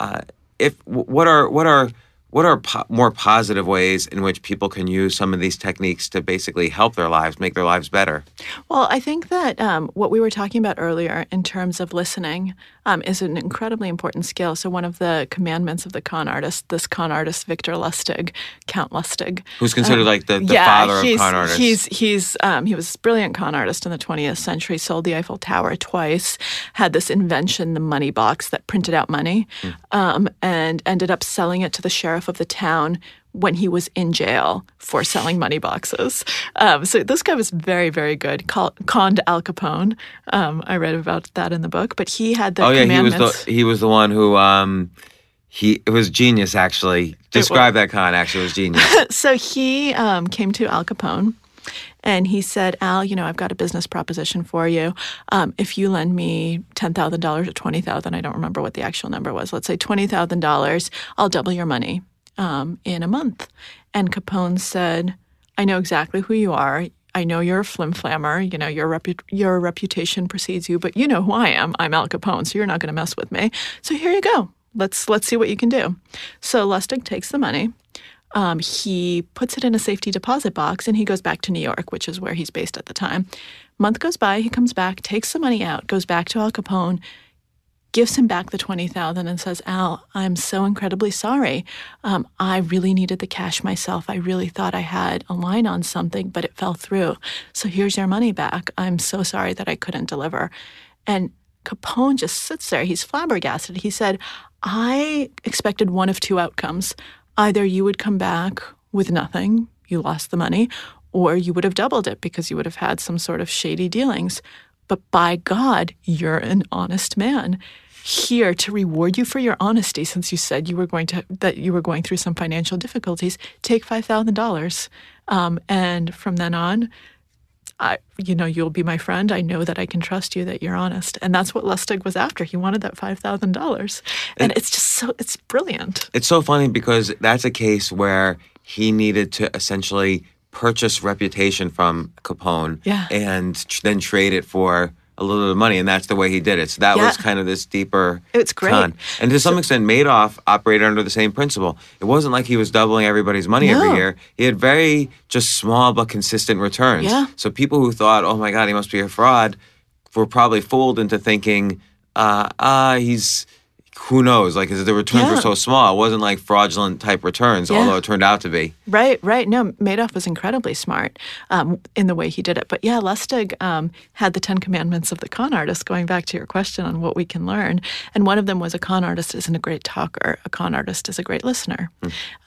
uh, if what are what are what are po- more positive ways in which people can use some of these techniques to basically help their lives, make their lives better? Well, I think that um, what we were talking about earlier in terms of listening, um, is an incredibly important skill. So one of the commandments of the con artist, this con artist Victor Lustig, Count Lustig, Who's considered like the, the yeah, father of he's, con artists. He's he's um, he was a brilliant con artist in the 20th century. Sold the Eiffel Tower twice. Had this invention, the money box, that printed out money, um, and ended up selling it to the sheriff of the town when he was in jail for selling money boxes. Um, so this guy was very very good. Call, conned Al Capone. Um, I read about that in the book, but he had the oh yeah, he was the he was the one who um he it was genius actually. Describe that con actually it was genius. so he um, came to Al Capone and he said, Al, you know, I've got a business proposition for you. Um, if you lend me $10,000 or $20,000, I don't remember what the actual number was. Let's say $20,000, I'll double your money um, in a month. And Capone said, I know exactly who you are. I know you're a flimflammer. You know, your, repu- your reputation precedes you, but you know who I am. I'm Al Capone, so you're not going to mess with me. So here you go. Let's let's see what you can do. So Lustig takes the money. Um, he puts it in a safety deposit box and he goes back to New York, which is where he's based at the time. Month goes by, he comes back, takes the money out, goes back to Al Capone, gives him back the 20000 and says, Al, I'm so incredibly sorry. Um, I really needed the cash myself. I really thought I had a line on something, but it fell through. So here's your money back. I'm so sorry that I couldn't deliver. And Capone just sits there. He's flabbergasted. He said, I expected one of two outcomes. Either you would come back with nothing, you lost the money, or you would have doubled it because you would have had some sort of shady dealings. But by God, you're an honest man. Here to reward you for your honesty, since you said you were going to that you were going through some financial difficulties, take five thousand dollars, um, and from then on, I, you know, you'll be my friend. I know that I can trust you, that you're honest. And that's what Lustig was after. He wanted that $5,000. And it's just so, it's brilliant. It's so funny because that's a case where he needed to essentially purchase reputation from Capone Yeah. and tr- then trade it for a little bit of money, and that's the way he did it. So that was kind of this deeper. It's great. con. And to some extent, Madoff operated under the same principle. It wasn't like he was doubling everybody's money every year. He had very just small but consistent returns. Yeah. So people who thought, "Oh my God, he must be a fraud," were probably fooled into thinking, "Uh, uh he's." Who knows? Like, 'cause the returns were so small, it wasn't like fraudulent type returns, Yeah. although it turned out to be. Right, right. No, Madoff was incredibly smart um, in the way he did it. But yeah, Lustig um, had the Ten Commandments of the con artist, going back to your question on what we can learn. And one of them was a con artist isn't a great talker, a con artist is a great listener.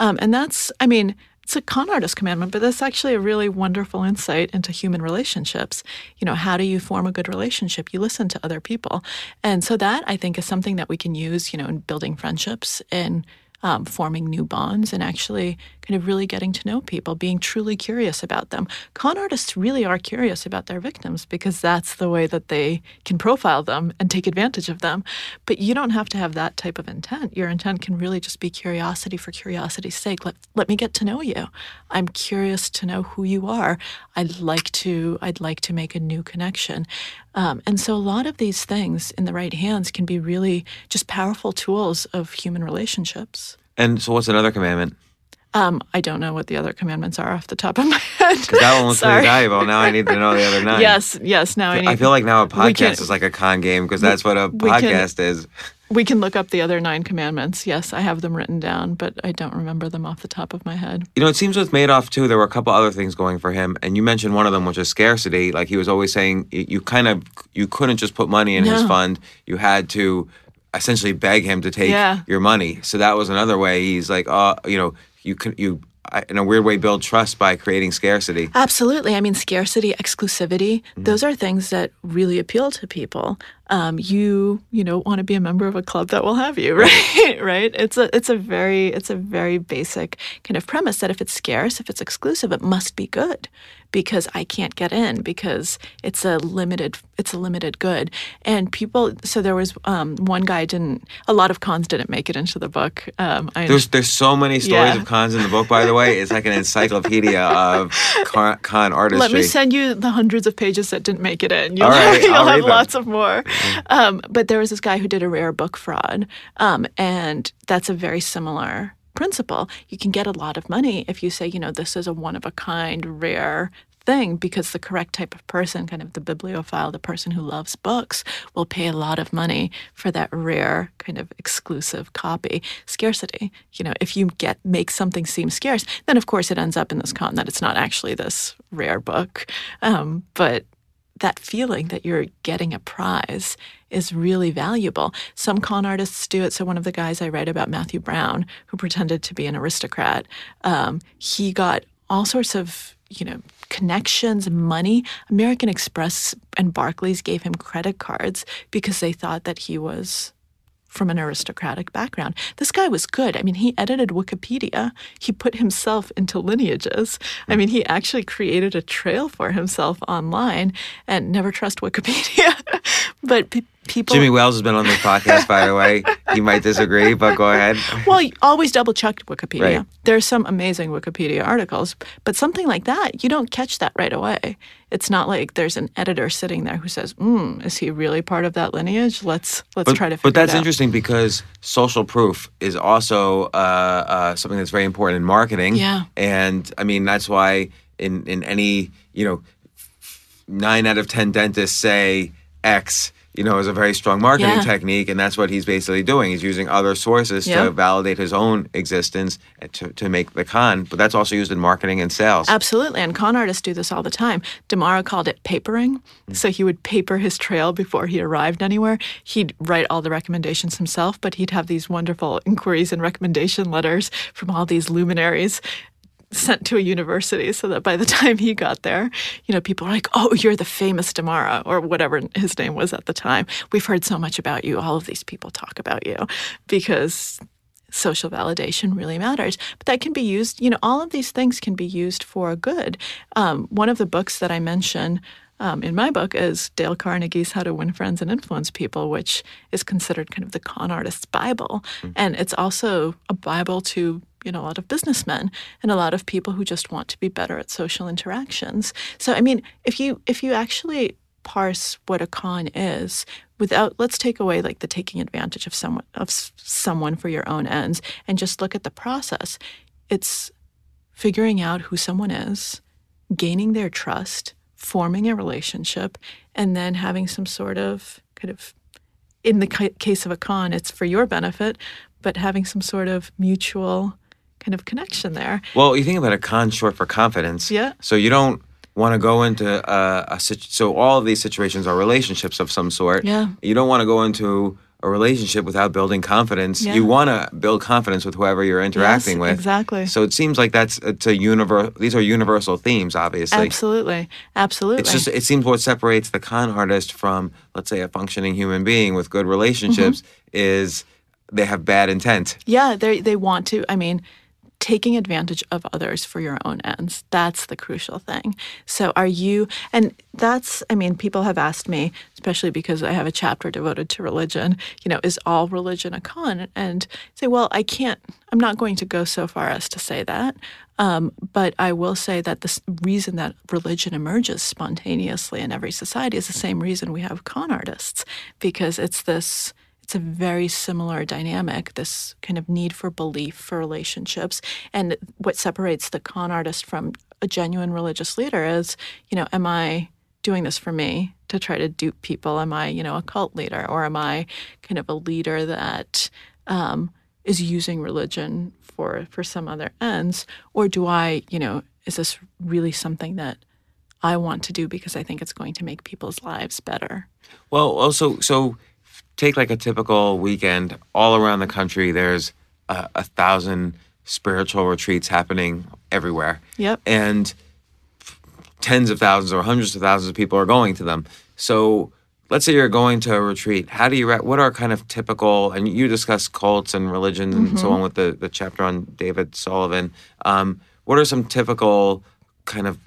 Um, and that's, I mean, it's a con artist commandment, but that's actually a really wonderful insight into human relationships. You know, how do you form a good relationship? You listen to other people. And so that I think is something that we can use, you know, in building friendships and um, forming new bonds and actually kind of really getting to know people, being truly curious about them. Con artists really are curious about their victims because that's the way that they can profile them and take advantage of them. But you don't have to have that type of intent. Your intent can really just be curiosity for curiosity's sake. Let, let me get to know you. I'm curious to know who you are. I'd like to I'd like to make a new connection. Um, and so a lot of these things in the right hands can be really just powerful tools of human relationships. And so, what's another commandment? Um, I don't know what the other commandments are off the top of my head. Because that one was pretty Sorry. valuable. Now I need to know the other nine. Yes, yes. Now I need. I feel like now a We can- podcast is like a con game because that's what a we can- podcast is. we can look up the other nine commandments. Yes, I have them written down, but I don't remember them off the top of my head. You know, it seems with Madoff too, there were a couple other things going for him, and you mentioned one of them, which is scarcity. Like he was always saying, you kind of you couldn't just put money in his fund; you had to essentially beg him to take Yeah. your money. So that was another way. He's like, oh, you know, you can you in a weird way build trust by creating scarcity. Absolutely. I mean, scarcity, exclusivity, Mm-hmm. those are things that really appeal to people. Um, you, you know, want to be a member of a club that will have you, right? right? It's a, it's a very, it's a very basic kind of premise that if it's scarce, if it's exclusive, it must be good because I can't get in because it's a limited, it's a limited good. And people, so there was um, one guy didn't, a lot of cons didn't make it into the book. Um, I There's there's so many stories Yeah. of cons in the book. By the way, it's like an encyclopedia of con, con artistry. Let me send you the hundreds of pages that didn't make it in. You'll, All right, you'll I'll have lots of more. Um, but there was this guy who did a rare book fraud, um, and that's a very similar principle. You can get a lot of money if you say, you know, this is a one of a kind, rare thing because the correct type of person, kind of the bibliophile, the person who loves books, will pay a lot of money for that rare kind of exclusive copy. Scarcity. You know, if you get make something seem scarce, then of course it ends up in this con that it's not actually this rare book. Um, but that feeling that you're getting a prize is really valuable. Some con artists do it. So, one of the guys I write about, Matthew Brown, who pretended to be an aristocrat, um, he got all sorts of, you know, connections, money. American Express and Barclays gave him credit cards because they thought that he was from an aristocratic background. This guy was good. I mean, he edited Wikipedia. He put himself into lineages. I mean, he actually created a trail for himself online and never trust Wikipedia. but people. Jimmy Wales has been on this podcast, by the way. He might disagree, but go ahead. Well, you always double check Wikipedia. Right. There's some amazing Wikipedia articles, but something like that, you don't catch that right away. It's not like there's an editor sitting there who says, "Hmm, is he really part of that lineage? Let's let's but, try to." Figure but that's interesting because social proof is also uh, uh, something that's very important in marketing. Yeah. and I mean that's why in in any you know nine out of ten dentists say X. You know, is a very strong marketing Yeah. technique, and that's what he's basically doing. He's using other sources to validate his own existence to, to make the con. But that's also used in marketing and sales. Absolutely. And con artists do this all the time. Demara called it papering. Mm. So he would paper his trail before he arrived anywhere. He'd write all the recommendations himself, but he'd have these wonderful inquiries and recommendation letters from all these luminaries sent to a university so that by the time he got there, you know, people were like, oh, you're the famous Demara or whatever his name was at the time. We've heard so much about you. All of these people talk about you because social validation really matters. But that can be used, you know, all of these things can be used for good. Um, one of the books that I mention um, in my book is Dale Carnegie's How to Win Friends and Influence People, which is considered kind of the con artist's Bible. And it's also a Bible to you know a lot of businessmen and a lot of people who just want to be better at social interactions. So I mean, if you if you actually parse what a con is without let's take away like the taking advantage of someone of someone for your own ends and just look at the process it's figuring out who someone is gaining their trust forming a relationship and then having some sort of kind of in the case of a con it's for your benefit but having some sort of mutual kind of connection there Well, you think about a con short for confidence. Yeah. So you don't want to go into a, a so all of these situations are relationships of some sort. Yeah. You don't want to go into a relationship without building confidence. Yeah. You want to build confidence with whoever you're interacting Yes, with. exactly. So it seems like that's it's a universal. These are universal themes, obviously. absolutely absolutely It's just it seems what separates the con artist from, let's say, a functioning human being with good relationships Mm-hmm. is they have bad intent. Yeah, they they want to. I mean, taking advantage of others for your own ends. That's the crucial thing. So are you and that's I mean, people have asked me, especially because I have a chapter devoted to religion, you know, is all religion a con? And say, well, I can't I'm not going to go so far as to say that. Um, but I will say that the reason that religion emerges spontaneously in every society is the same reason we have con artists, because it's this it's a very similar dynamic, this kind of need for belief for relationships. And what separates the con artist from a genuine religious leader is, you know, am I doing this for me to try to dupe people? Am I, you know, a cult leader? Or am I kind of a leader that um, is using religion for, for some other ends? Or do I, you know, is this really something that I want to do because I think it's going to make people's lives better? Well, also, so take like a typical weekend all around the country. There's a, a thousand spiritual retreats happening everywhere. Yep. And tens of thousands or hundreds of thousands of people are going to them. So let's say you're going to a retreat. How do you, re- what are kind of typical, and you discuss cults and religion and so on with the, the chapter on David Sullivan. Um, what are some typical kind of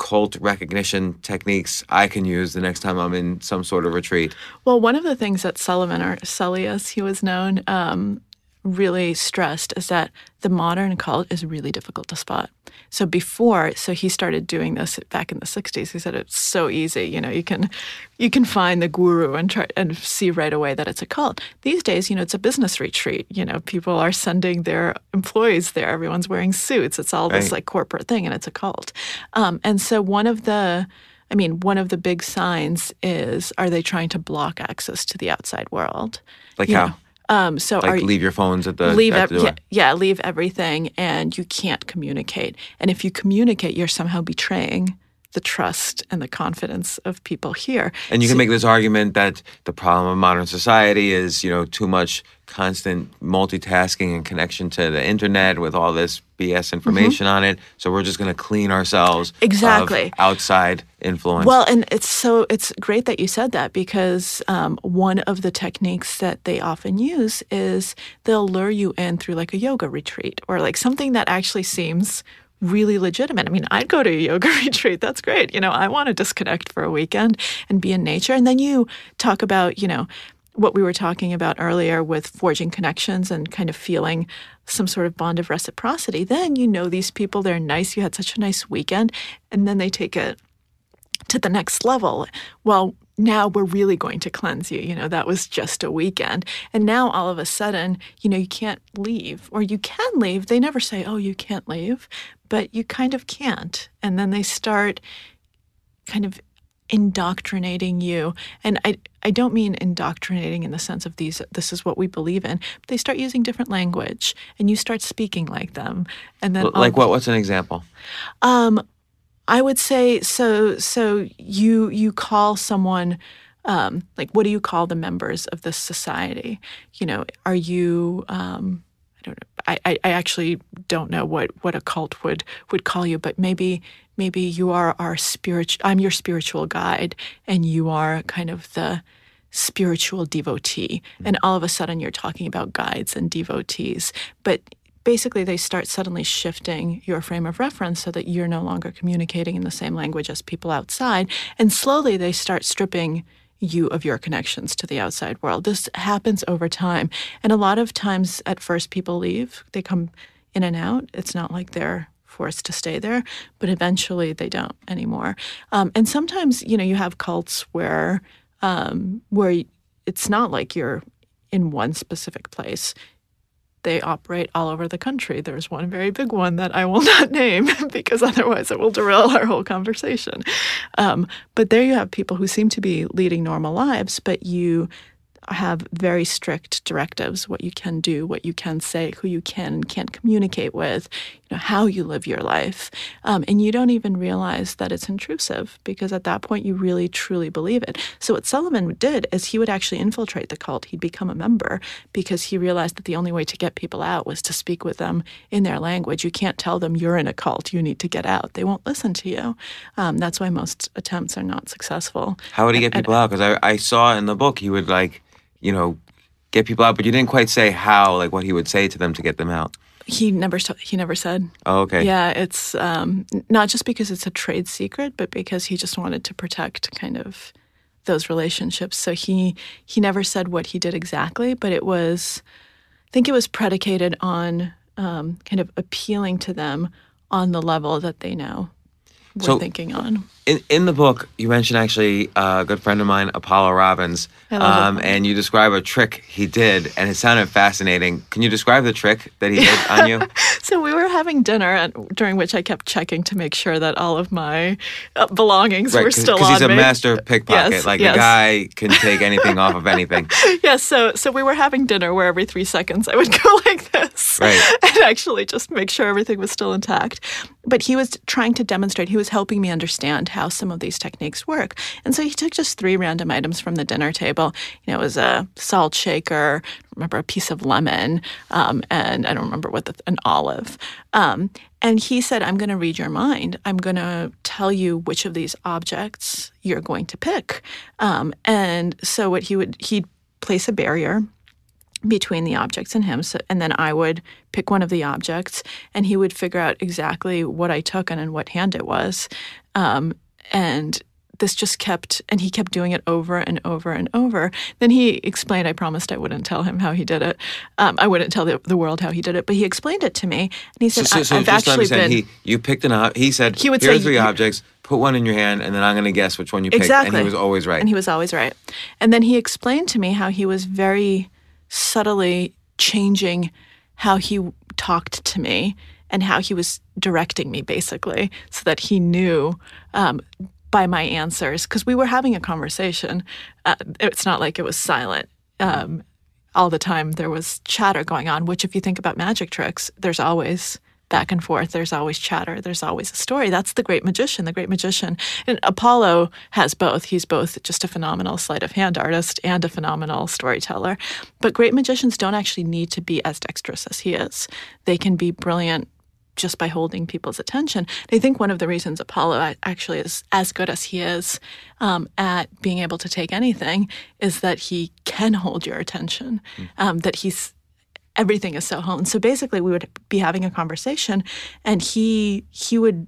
cult recognition techniques I can use the next time I'm in some sort of retreat? Well, one of the things that Sullivan or Sully, as he was known, um, really stressed is that the modern cult is really difficult to spot. So before, so he started doing this back in the 60s. He said it's so easy, you know, you can you can find the guru and try and see right away that it's a cult. These days, you know, it's a business retreat. You know, people are sending their employees there. Everyone's wearing suits. It's all this like corporate thing and it's a cult. Um, and so one of the I mean, one of the big signs is are they trying to block access to the outside world? Like You how? know, Um, so are Like you- leave your phones at the leave at ev- the door. yeah, yeah, leave everything, and you can't communicate. And if you communicate, you're somehow betraying the trust and the confidence of people here. And you So- can make this argument that the problem of modern society is, you know, too much constant multitasking and connection to the internet with all this BS information on it. So we're just going to clean ourselves of Mm-hmm. Exactly. outside influence. Well, and it's so it's great that you said that because um, one of the techniques that they often use is they'll lure you in through like a yoga retreat or like something that actually seems really legitimate. I mean, I'd go to a yoga retreat. That's great. You know, I want to disconnect for a weekend and be in nature. And then you talk about, you know, what we were talking about earlier with forging connections and kind of feeling some sort of bond of reciprocity. Then you know these people, they're nice. You had such a nice weekend. And then they take it to the next level. Well, now we're really going to cleanse you. You know, that was just a weekend. And now all of a sudden, you know, you can't leave or you can leave. They never say, oh, you can't leave, but you kind of can't. And then they start kind of indoctrinating you. And I, I don't mean indoctrinating in the sense of these, this is what we believe in. But they start using different language and you start speaking like them. And then like what? What's an example? um, I would say so. So you you call someone um, like what do you call the members of this society? You know, are you? Um, I don't know. I, I, I actually don't know what, what a cult would would call you, but maybe maybe you are our spiritual. I'm your spiritual guide, and you are kind of the spiritual devotee. And all of a sudden, you're talking about guides and devotees, but basically they start suddenly shifting your frame of reference so that you're no longer communicating in the same language as people outside and slowly they start stripping you of your connections to the outside world. This happens over time and a lot of times at first people leave they come in and out. It's not like they're forced to stay there but eventually they don't anymore. Um, and sometimes you know you have cults where um, where it's not like you're in one specific place they operate all over the country. There's one very big one that I will not name because otherwise it will derail our whole conversation. Um, but there you have people who seem to be leading normal lives, but you have very strict directives what you can do, what you can say, who you can and can't communicate with, know, how you live your life. Um, and you don't even realize that it's intrusive because at that point you really truly believe it. So what Sullivan did is he would actually infiltrate the cult. He'd become a member because he realized that the only way to get people out was to speak with them in their language. You can't tell them you're in a cult, you need to get out. They won't listen to you. Um, that's why most attempts are not successful. How would he get And- people out? Because I, I saw in the book he would like, you know, get people out, but you didn't quite say how, like what he would say to them to get them out. He never he never said. Oh, okay. Yeah, it's um, not just because it's a trade secret, but because he just wanted to protect kind of those relationships. So he he never said what he did exactly, but it was I think it was predicated on um, kind of appealing to them on the level that they now were So- thinking on. In in the book, you mentioned actually a good friend of mine, Apollo Robbins, um, and you describe a trick he did, and it sounded fascinating. Can you describe the trick that he did on you? So we were having dinner, and during which I kept checking to make sure that all of my uh, belongings were still on he's a master pickpocket. Yes, like yes. the guy can take anything off of anything. yes, so so we were having dinner where every three seconds I would go like this Right. and actually just make sure everything was still intact. But he was trying to demonstrate, he was helping me understand how some of these techniques work. And so he took just three random items from the dinner table. You know, it was a salt shaker, remember a piece of lemon, um, and I don't remember what the, an olive. Um, and he said, I'm going to read your mind. I'm going to tell you which of these objects you're going to pick. Um, and so what he would, he'd place a barrier between the objects and him. So, and then I would pick one of the objects, and he would figure out exactly what I took and in what hand it was. Um, and this just kept, and he kept doing it over and over and over. Then he explained, I promised I wouldn't tell him how he did it. Um, I wouldn't tell the, the world how he did it, but he explained it to me. And he said, so, I, so I've just to actually been. he, you picked an ob- He said, He would "Here's say, three objects. Put one in your hand, and then I'm going to guess which one you picked." Exactly. And he was always right. And he was always right. And then he explained to me how he was very subtly changing how he talked to me and how he was directing me, basically, so that he knew um, by my answers. Because we were having a conversation. Uh, it's not like it was silent. Um, all the time there was chatter going on, which, if you think about magic tricks, there's always back and forth. There's always chatter. There's always a story. That's the great magician. The great magician. And Apollo has both. He's both just a phenomenal sleight of hand artist and a phenomenal storyteller. But great magicians don't actually need to be as dexterous as he is. They can be brilliant just by holding people's attention. I think one of the reasons Apollo actually is as good as he is um, at being able to take anything is that he can hold your attention. Um, that he's everything is so honed. So basically, we would be having a conversation, and he he would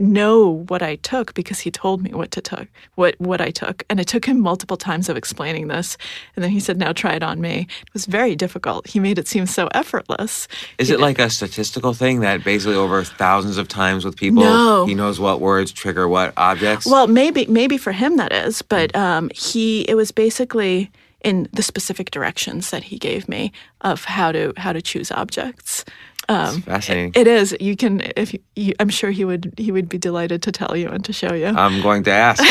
know what I took because he told me what to took what what I took, and it took him multiple times of explaining this, and then he said, "Now try it on me." It was very difficult. He made it seem so effortless. Is it like a statistical thing that basically over thousands of times with people, No. he knows what words trigger what objects? Well, maybe maybe for him that is, but um, he it was basically in the specific directions that he gave me of how to how to choose objects. Um, fascinating. It is. You can. If you, you, I'm sure he would. He would be delighted to tell you and to show you. I'm going to ask.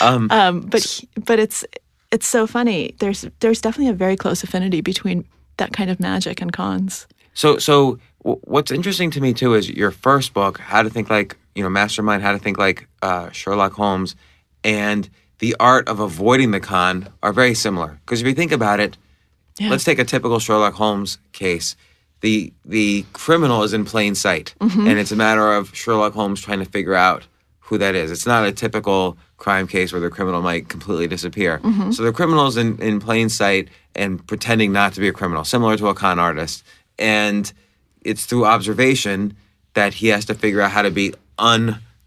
um, Um, but he, but it's it's so funny. There's there's definitely a very close affinity between that kind of magic and cons. So, so w- what's interesting to me too is your first book, How to Think Like you know, Mastermind, How to Think Like uh, Sherlock Holmes, and the art of avoiding the con are very similar. Because if you think about it, Yeah. let's take a typical Sherlock Holmes case. The the criminal is in plain sight, Mm-hmm. and it's a matter of Sherlock Holmes trying to figure out who that is. It's not a typical crime case where the criminal might completely disappear. Mm-hmm. So the criminal is in, in plain sight and pretending not to be a criminal, similar to a con artist. And it's through observation that he has to figure out how to be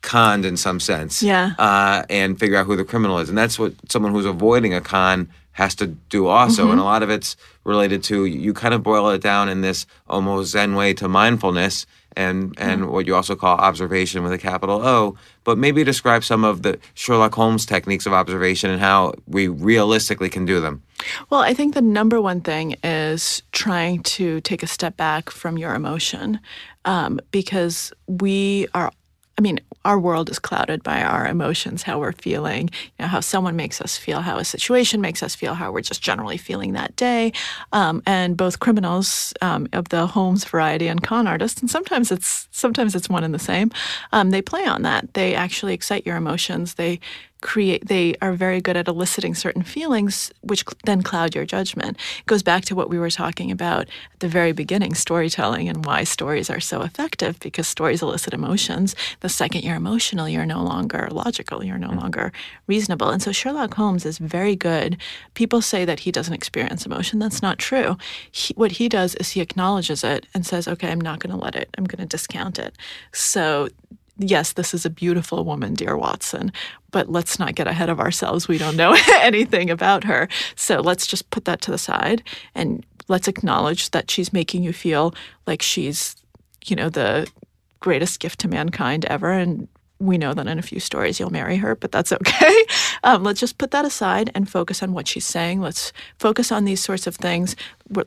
unconned in some sense. Yeah. Uh, and figure out who the criminal is. And that's what someone who's avoiding a con has to do also. Mm-hmm. And a lot of it's related to you kind of boil it down in this almost Zen way to mindfulness and and what you also call observation with a capital O. But maybe describe some of the Sherlock Holmes techniques of observation and how we realistically can do them. Well, I think the number one thing is trying to take a step back from your emotion um, because we are. I mean, our world is clouded by our emotions, how we're feeling, you know, how someone makes us feel, how a situation makes us feel, how we're just generally feeling that day. Um, and both criminals um, of the Holmes variety and con artists, and sometimes it's sometimes it's one and the same. Um, they play on that. They actually excite your emotions. They create they are very good at eliciting certain feelings which then cloud your judgment. It goes back to what we were talking about at the very beginning storytelling and why stories are so effective because stories elicit emotions. The second you're emotional you're no longer logical you're no mm-hmm. longer reasonable. And so sherlock holmes is very good. People say that he doesn't experience emotion. That's not true. He, what he does is he acknowledges it and says okay i'm not going to let it. I'm going to discount it. So yes, this is a beautiful woman, dear Watson, but let's not get ahead of ourselves. We don't know anything about her. So let's just put that to the side and let's acknowledge that she's making you feel like she's, you know, the greatest gift to mankind ever. And we know that in a few stories you'll marry her, but that's okay. Um, let's just put that aside and focus on what she's saying. Let's focus on these sorts of things,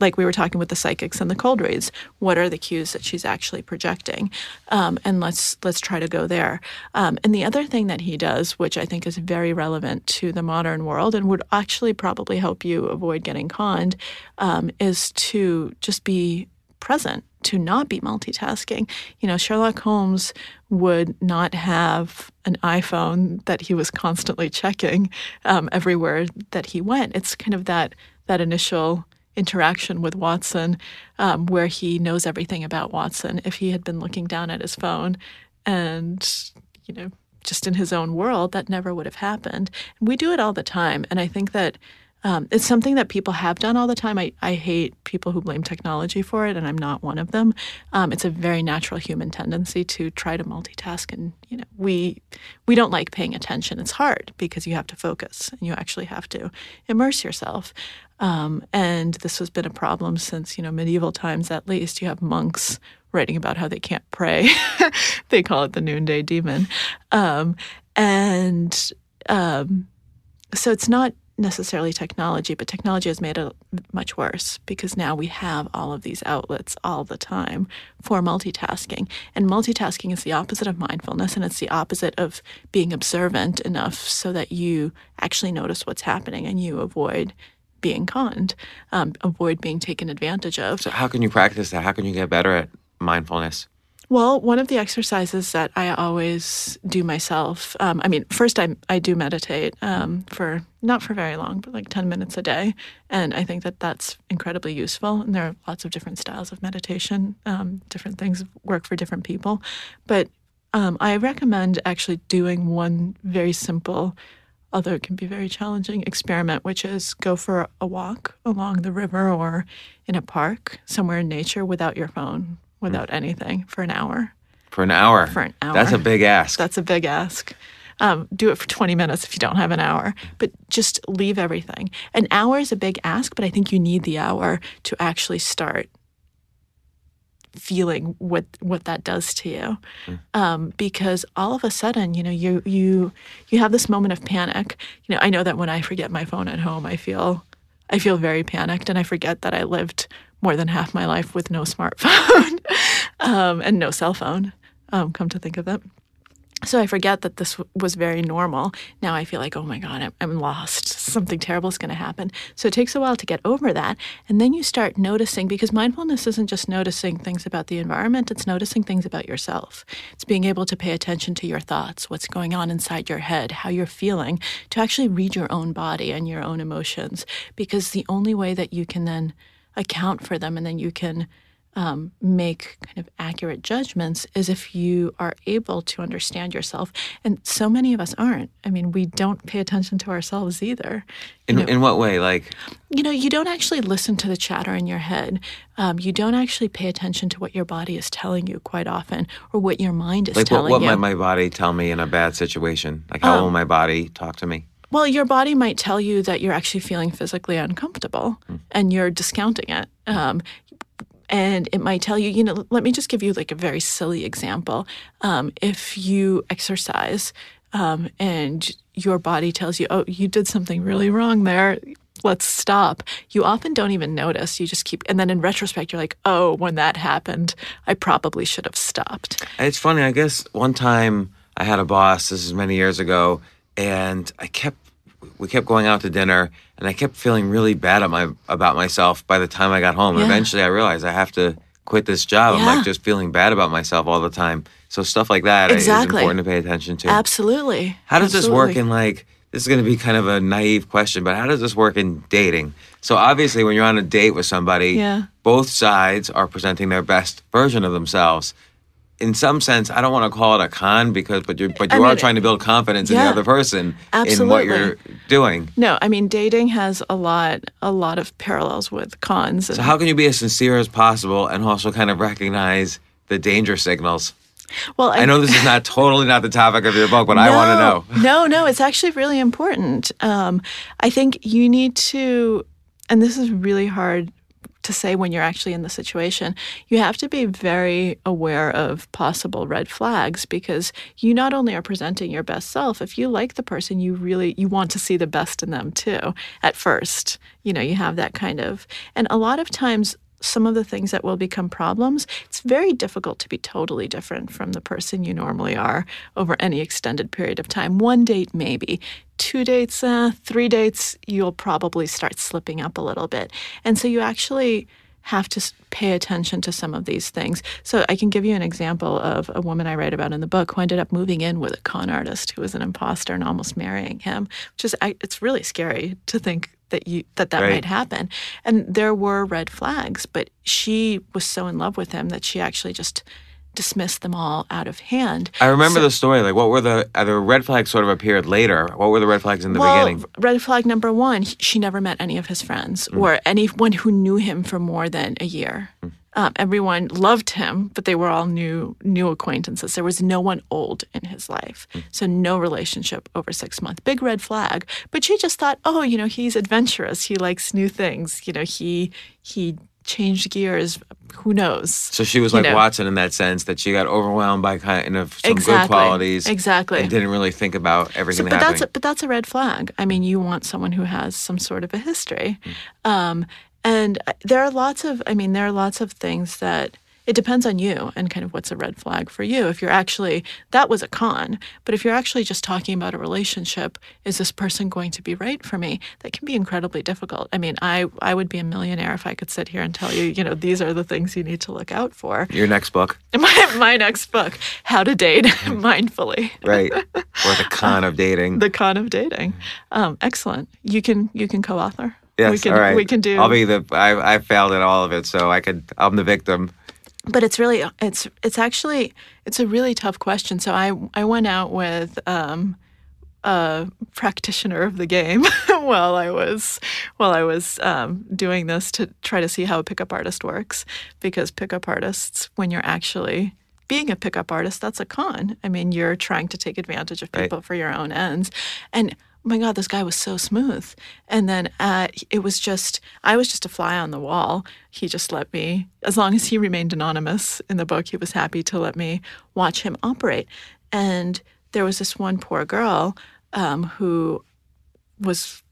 like we were talking with the psychics and the cold reads. What are the cues that she's actually projecting? Um, and let's let's try to go there. Um, and the other thing that he does, which I think is very relevant to the modern world and would actually probably help you avoid getting conned, um, is to just be present to not be multitasking. You know, Sherlock Holmes would not have an iPhone that he was constantly checking um, everywhere that he went. It's kind of that that initial interaction with Watson, um, where he knows everything about Watson. If he had been looking down at his phone, and you know, just in his own world, that never would have happened. We do it all the time, and I think that Um, it's something that people have done all the time. I, I hate people who blame technology for it, and I'm not one of them. Um, it's a very natural human tendency to try to multitask, and you know we we don't like paying attention. It's hard because you have to focus and you actually have to immerse yourself. Um, and this has been a problem since you know medieval times. At least you have monks writing about how they can't pray. they call it the noonday demon, um, and um, so it's not necessarily technology, but technology has made it much worse because now we have all of these outlets all the time for multitasking. And multitasking is the opposite of mindfulness and it's the opposite of being observant enough so that you actually notice what's happening and you avoid being conned, um, avoid being taken advantage of. So how can you practice that? How can you get better at mindfulness? Well, one of the exercises that I always do myself, um, I mean, first I, I do meditate um, for not for very long, but like 10 minutes a day. And I think that that's incredibly useful. And there are lots of different styles of meditation, um, different things work for different people. But um, I recommend actually doing one very simple, although it can be very challenging, experiment, which is go for a walk along the river or in a park, somewhere in nature without your phone without anything for an hour. For an hour. For an hour. That's a big ask. That's a big ask. Um, do it for 20 minutes if you don't have an hour, but just leave everything. An hour is a big ask, but I think you need the hour to actually start feeling what what that does to you um, because all of a sudden you know you you you have this moment of panic you know i know that when i forget my phone at home i feel i feel very panicked and i forget that i lived more than half my life with no smartphone um, and no cell phone um, come to think of it so I forget that this w- was very normal. Now I feel like, oh my God, I'm, I'm lost. Something terrible is going to happen. So it takes a while to get over that. And then you start noticing, because mindfulness isn't just noticing things about the environment, it's noticing things about yourself. It's being able to pay attention to your thoughts, what's going on inside your head, how you're feeling, to actually read your own body and your own emotions. Because the only way that you can then account for them and then you can um, make kind of accurate judgments is if you are able to understand yourself. And so many of us aren't. I mean, we don't pay attention to ourselves either. in, you know, in what way? Like, you know, you don't actually listen to the chatter in your head. Um, you don't actually pay attention to what your body is telling you quite often, or what your mind is like what, telling what you. might my body tell me in a bad situation? Like, how Um, will my body talk to me? Well, your body might tell you that you're actually feeling physically uncomfortable and you're discounting it. Um, and it might tell you, you know, let me just give you like a very silly example. Um, if you exercise um, and your body tells you, oh, you did something really wrong there, let's stop, you often don't even notice. You just keep, and then in retrospect, you're like, oh, when that happened, I probably should have stopped. It's funny. I guess one time I had a boss. This is many years ago, and I kept we kept going out to dinner, and I kept feeling really bad at my about myself. By the time I got home, Yeah. eventually I realized I have to quit this job. I'm like just feeling bad about myself all the time. So stuff like that is Exactly. important to pay attention to. Absolutely. How does this work in like this is going to be kind of a naive question, but how does this work in dating? So obviously when you're on a date with somebody, Yeah. both sides are presenting their best version of themselves. In some sense, I don't want to call it a con because but you're but I you are mean, trying to build confidence in the other person in what you're doing. No, I mean dating has a lot a lot of parallels with cons. So how can you be as sincere as possible and also kind of recognize the danger signals? well, I know this is not totally not the topic of your book, but I want to know. No, no, it's actually really important. Um, I think you need to, and this is really hard to say when you're actually in the situation. You have to be very aware of possible red flags because you not only are presenting your best self. If you like the person, you really you want to see the best in them too. At first, you know, you have that kind of, and a lot of times some of the things that will become problems, it's very difficult to be totally different from the person you normally are over any extended period of time. One date, maybe. Two dates, uh, three dates, you'll probably start slipping up a little bit. And so you actually have to pay attention to some of these things. So I can give you an example of a woman I write about in the book who ended up moving in with a con artist who was an imposter and almost marrying him, which is it's really scary to think that you that that Right. might happen. And there were red flags, but she was so in love with him that she actually just dismissed them all out of hand. I remember So- the story. Like, what were the the red flags? Sort of appeared later. What were the red flags in the well, beginning? red flag number one, she never met any of his friends Mm. or anyone who knew him for more than a year. Mm. Um, everyone loved him, but they were all new new acquaintances. There was no one old in his life, Mm. so no relationship over six months. Big red flag. But she just thought, oh, you know, he's adventurous. He likes new things. You know, he he changed gears. Who knows? So she was you like know. Watson in that sense that she got overwhelmed by kind of some good qualities. Exactly. And didn't really think about So, everything but happening. that's a, but that's a red flag. I mean, you want someone who has some sort of a history, Mm. um, and there are lots of. I mean, there are lots of things that it depends on you and kind of what's a red flag for you. If you're actually that was a con, but if you're actually just talking about a relationship, is this person going to be right for me? That can be incredibly difficult. I mean, I I would be a millionaire if I could sit here and tell you, you know, these are the things you need to look out for. Your next book, My my next book, How to Date Mindfully. right? or the con of dating. The con of dating. Um, excellent. You can you can co-author. Yes, we can all right. we can do. I'll be the. I I failed at all of it, so I could. I'm the victim. but it's really it's it's actually it's a really tough question. So I I went out with um, a practitioner of the game while I was while I was um, doing this to try to see how a pickup artist works because pickup artists when you're actually being a pickup artist that's a con. I mean you're trying to take advantage of Right. people for your own ends and. Oh my God, this guy was so smooth. And then uh, it was just, I was just a fly on the wall. He just let me, as long as he remained anonymous in the book, he was happy to let me watch him operate. And there was this one poor girl um, who was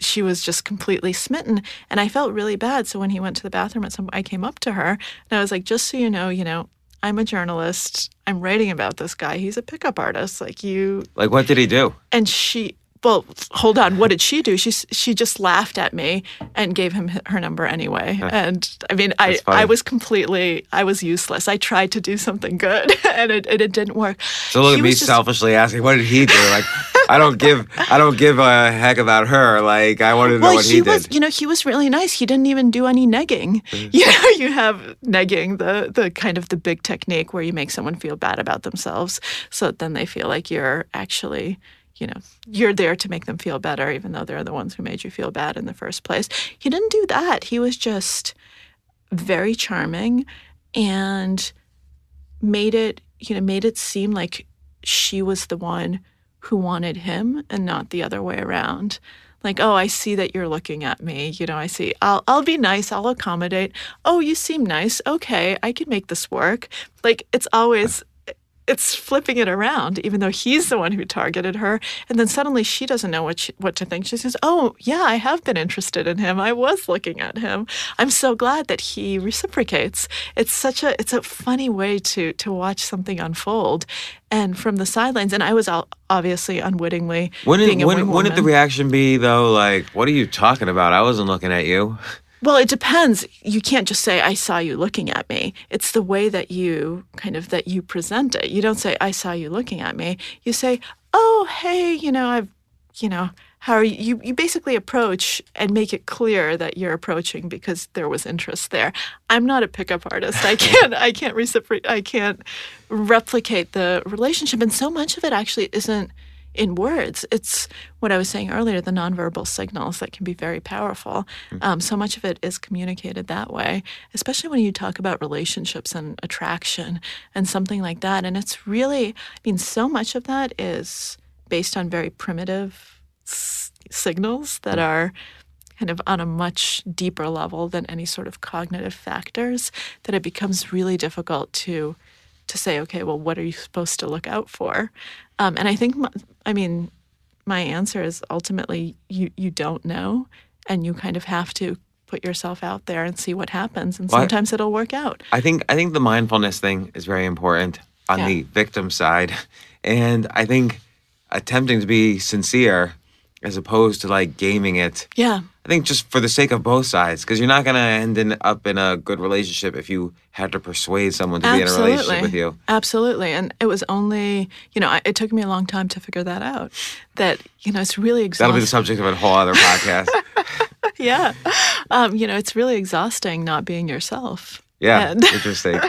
she was just completely smitten and i felt really bad so when he went to the bathroom at some i came up to her and i was like just so you know you know i'm a journalist. I'm writing about this guy. He's a pickup artist. Like you Like, what did he do? and she well hold on. What did she do? She she just laughed at me and gave him her number anyway. And i mean i funny. i was completely i was useless. I tried to do something good and it, and it didn't work. So look He at me just- selfishly asking, what did he do? Like, I don't give. I don't give a heck about her. Like, I wanted to know well, what he, he, was, did. you know, he was really nice. He didn't even do any negging. Mm. You know, you have negging, the the kind of the big technique where you make someone feel bad about themselves, so that then they feel like you're actually, you know, you're there to make them feel better, even though they're the ones who made you feel bad in the first place. He didn't do that. He was just very charming and made it, you know, made it seem like she was the one who wanted him and not the other way around. Like, oh, I see that you're looking at me. You know, I see. I'll I'll be nice. I'll accommodate. Oh, you seem nice. Okay, I can make this work. Like it's always it's flipping it around, even though he's the one who targeted her. And then suddenly she doesn't know what she, what to think. She says, "Oh, yeah, I have been interested in him. I was looking at him. I'm so glad that he reciprocates." It's such a it's a funny way to to watch something unfold, and from the sidelines. And I was obviously unwittingly Wouldn't being a wouldn't, wouldn't the reaction be though? Like, what are you talking about? I wasn't looking at you. Well, it depends. You can't just say I saw you looking at me. It's the way that you kind of that you present it. You don't say I saw you looking at me. You say, "Oh, hey, you know, I've, you know, how are you?" You, you basically approach and make it clear that you're approaching because there was interest there. I'm not a pickup artist. I can't I can't reciprocate I can't replicate the relationship and so much of it actually isn't in words. It's what I was saying earlier the nonverbal signals that can be very powerful. Um, so much of it is communicated that way, especially when you talk about relationships and attraction and something like that. And it's really, I mean, so much of that is based on very primitive s- signals that are kind of on a much deeper level than any sort of cognitive factors that it becomes really difficult to to say okay well what are you supposed to look out for um, and i think my, i mean my answer is ultimately you you don't know and you kind of have to put yourself out there and see what happens and Well, I- sometimes it'll work out I think I think the mindfulness thing is very important on Yeah. the victim side, and I think attempting to be sincere as opposed to like gaming it. yeah I think just for the sake of both sides, because you're not gonna end in, up in a good relationship if you had to persuade someone to be in a relationship with you. Absolutely. And it was only, you know, I, it took me a long time to figure that out. That, you know, it's really exhausting. That'll be the subject of a whole other podcast. yeah. Um, you know, it's really exhausting not being yourself. Yeah, And- interesting.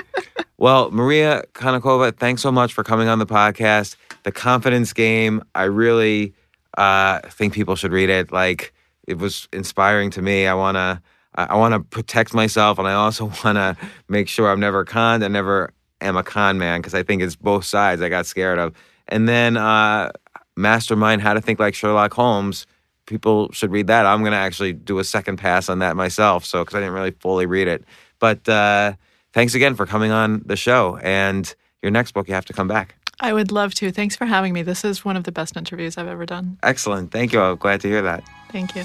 Well, Maria Konnikova, thanks so much for coming on the podcast. The Confidence Game, I really uh, think people should read it. Like, it was inspiring to me. I want to. I want to protect myself, and I also want to make sure I'm never conned. I never am a con man because I think it's both sides I got scared of. And then uh, Mastermind: How to Think Like Sherlock Holmes. People should read that. I'm to actually do a second pass on that myself, so because I didn't really fully read it. But uh, thanks again for coming on the show. And your next book, you have to come back. I would love to. Thanks for having me. This is one of the best interviews I've ever done. Excellent. Thank you. I'm glad to hear that. Thank you.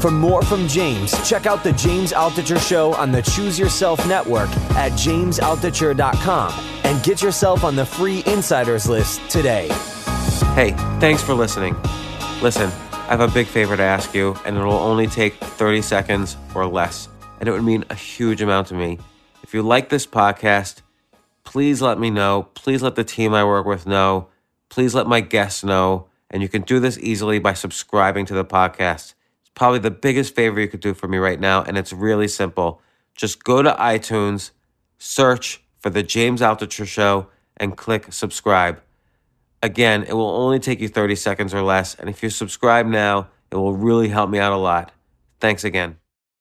For more from James, check out the James Altucher Show on the Choose Yourself Network at jamesaltucher.com and get yourself on the free insiders list today. Hey, thanks for listening. Listen, I have a big favor to ask you, and it'll only take 30 seconds or less. And it would mean a huge amount to me. If you like this podcast, please let me know. Please let the team I work with know. Please let my guests know. And you can do this easily by subscribing to the podcast. It's probably the biggest favor you could do for me right now, and it's really simple. Just go to iTunes, search for The James Altucher Show, and click subscribe. Again, it will only take you 30 seconds or less. And if you subscribe now, it will really help me out a lot. Thanks again.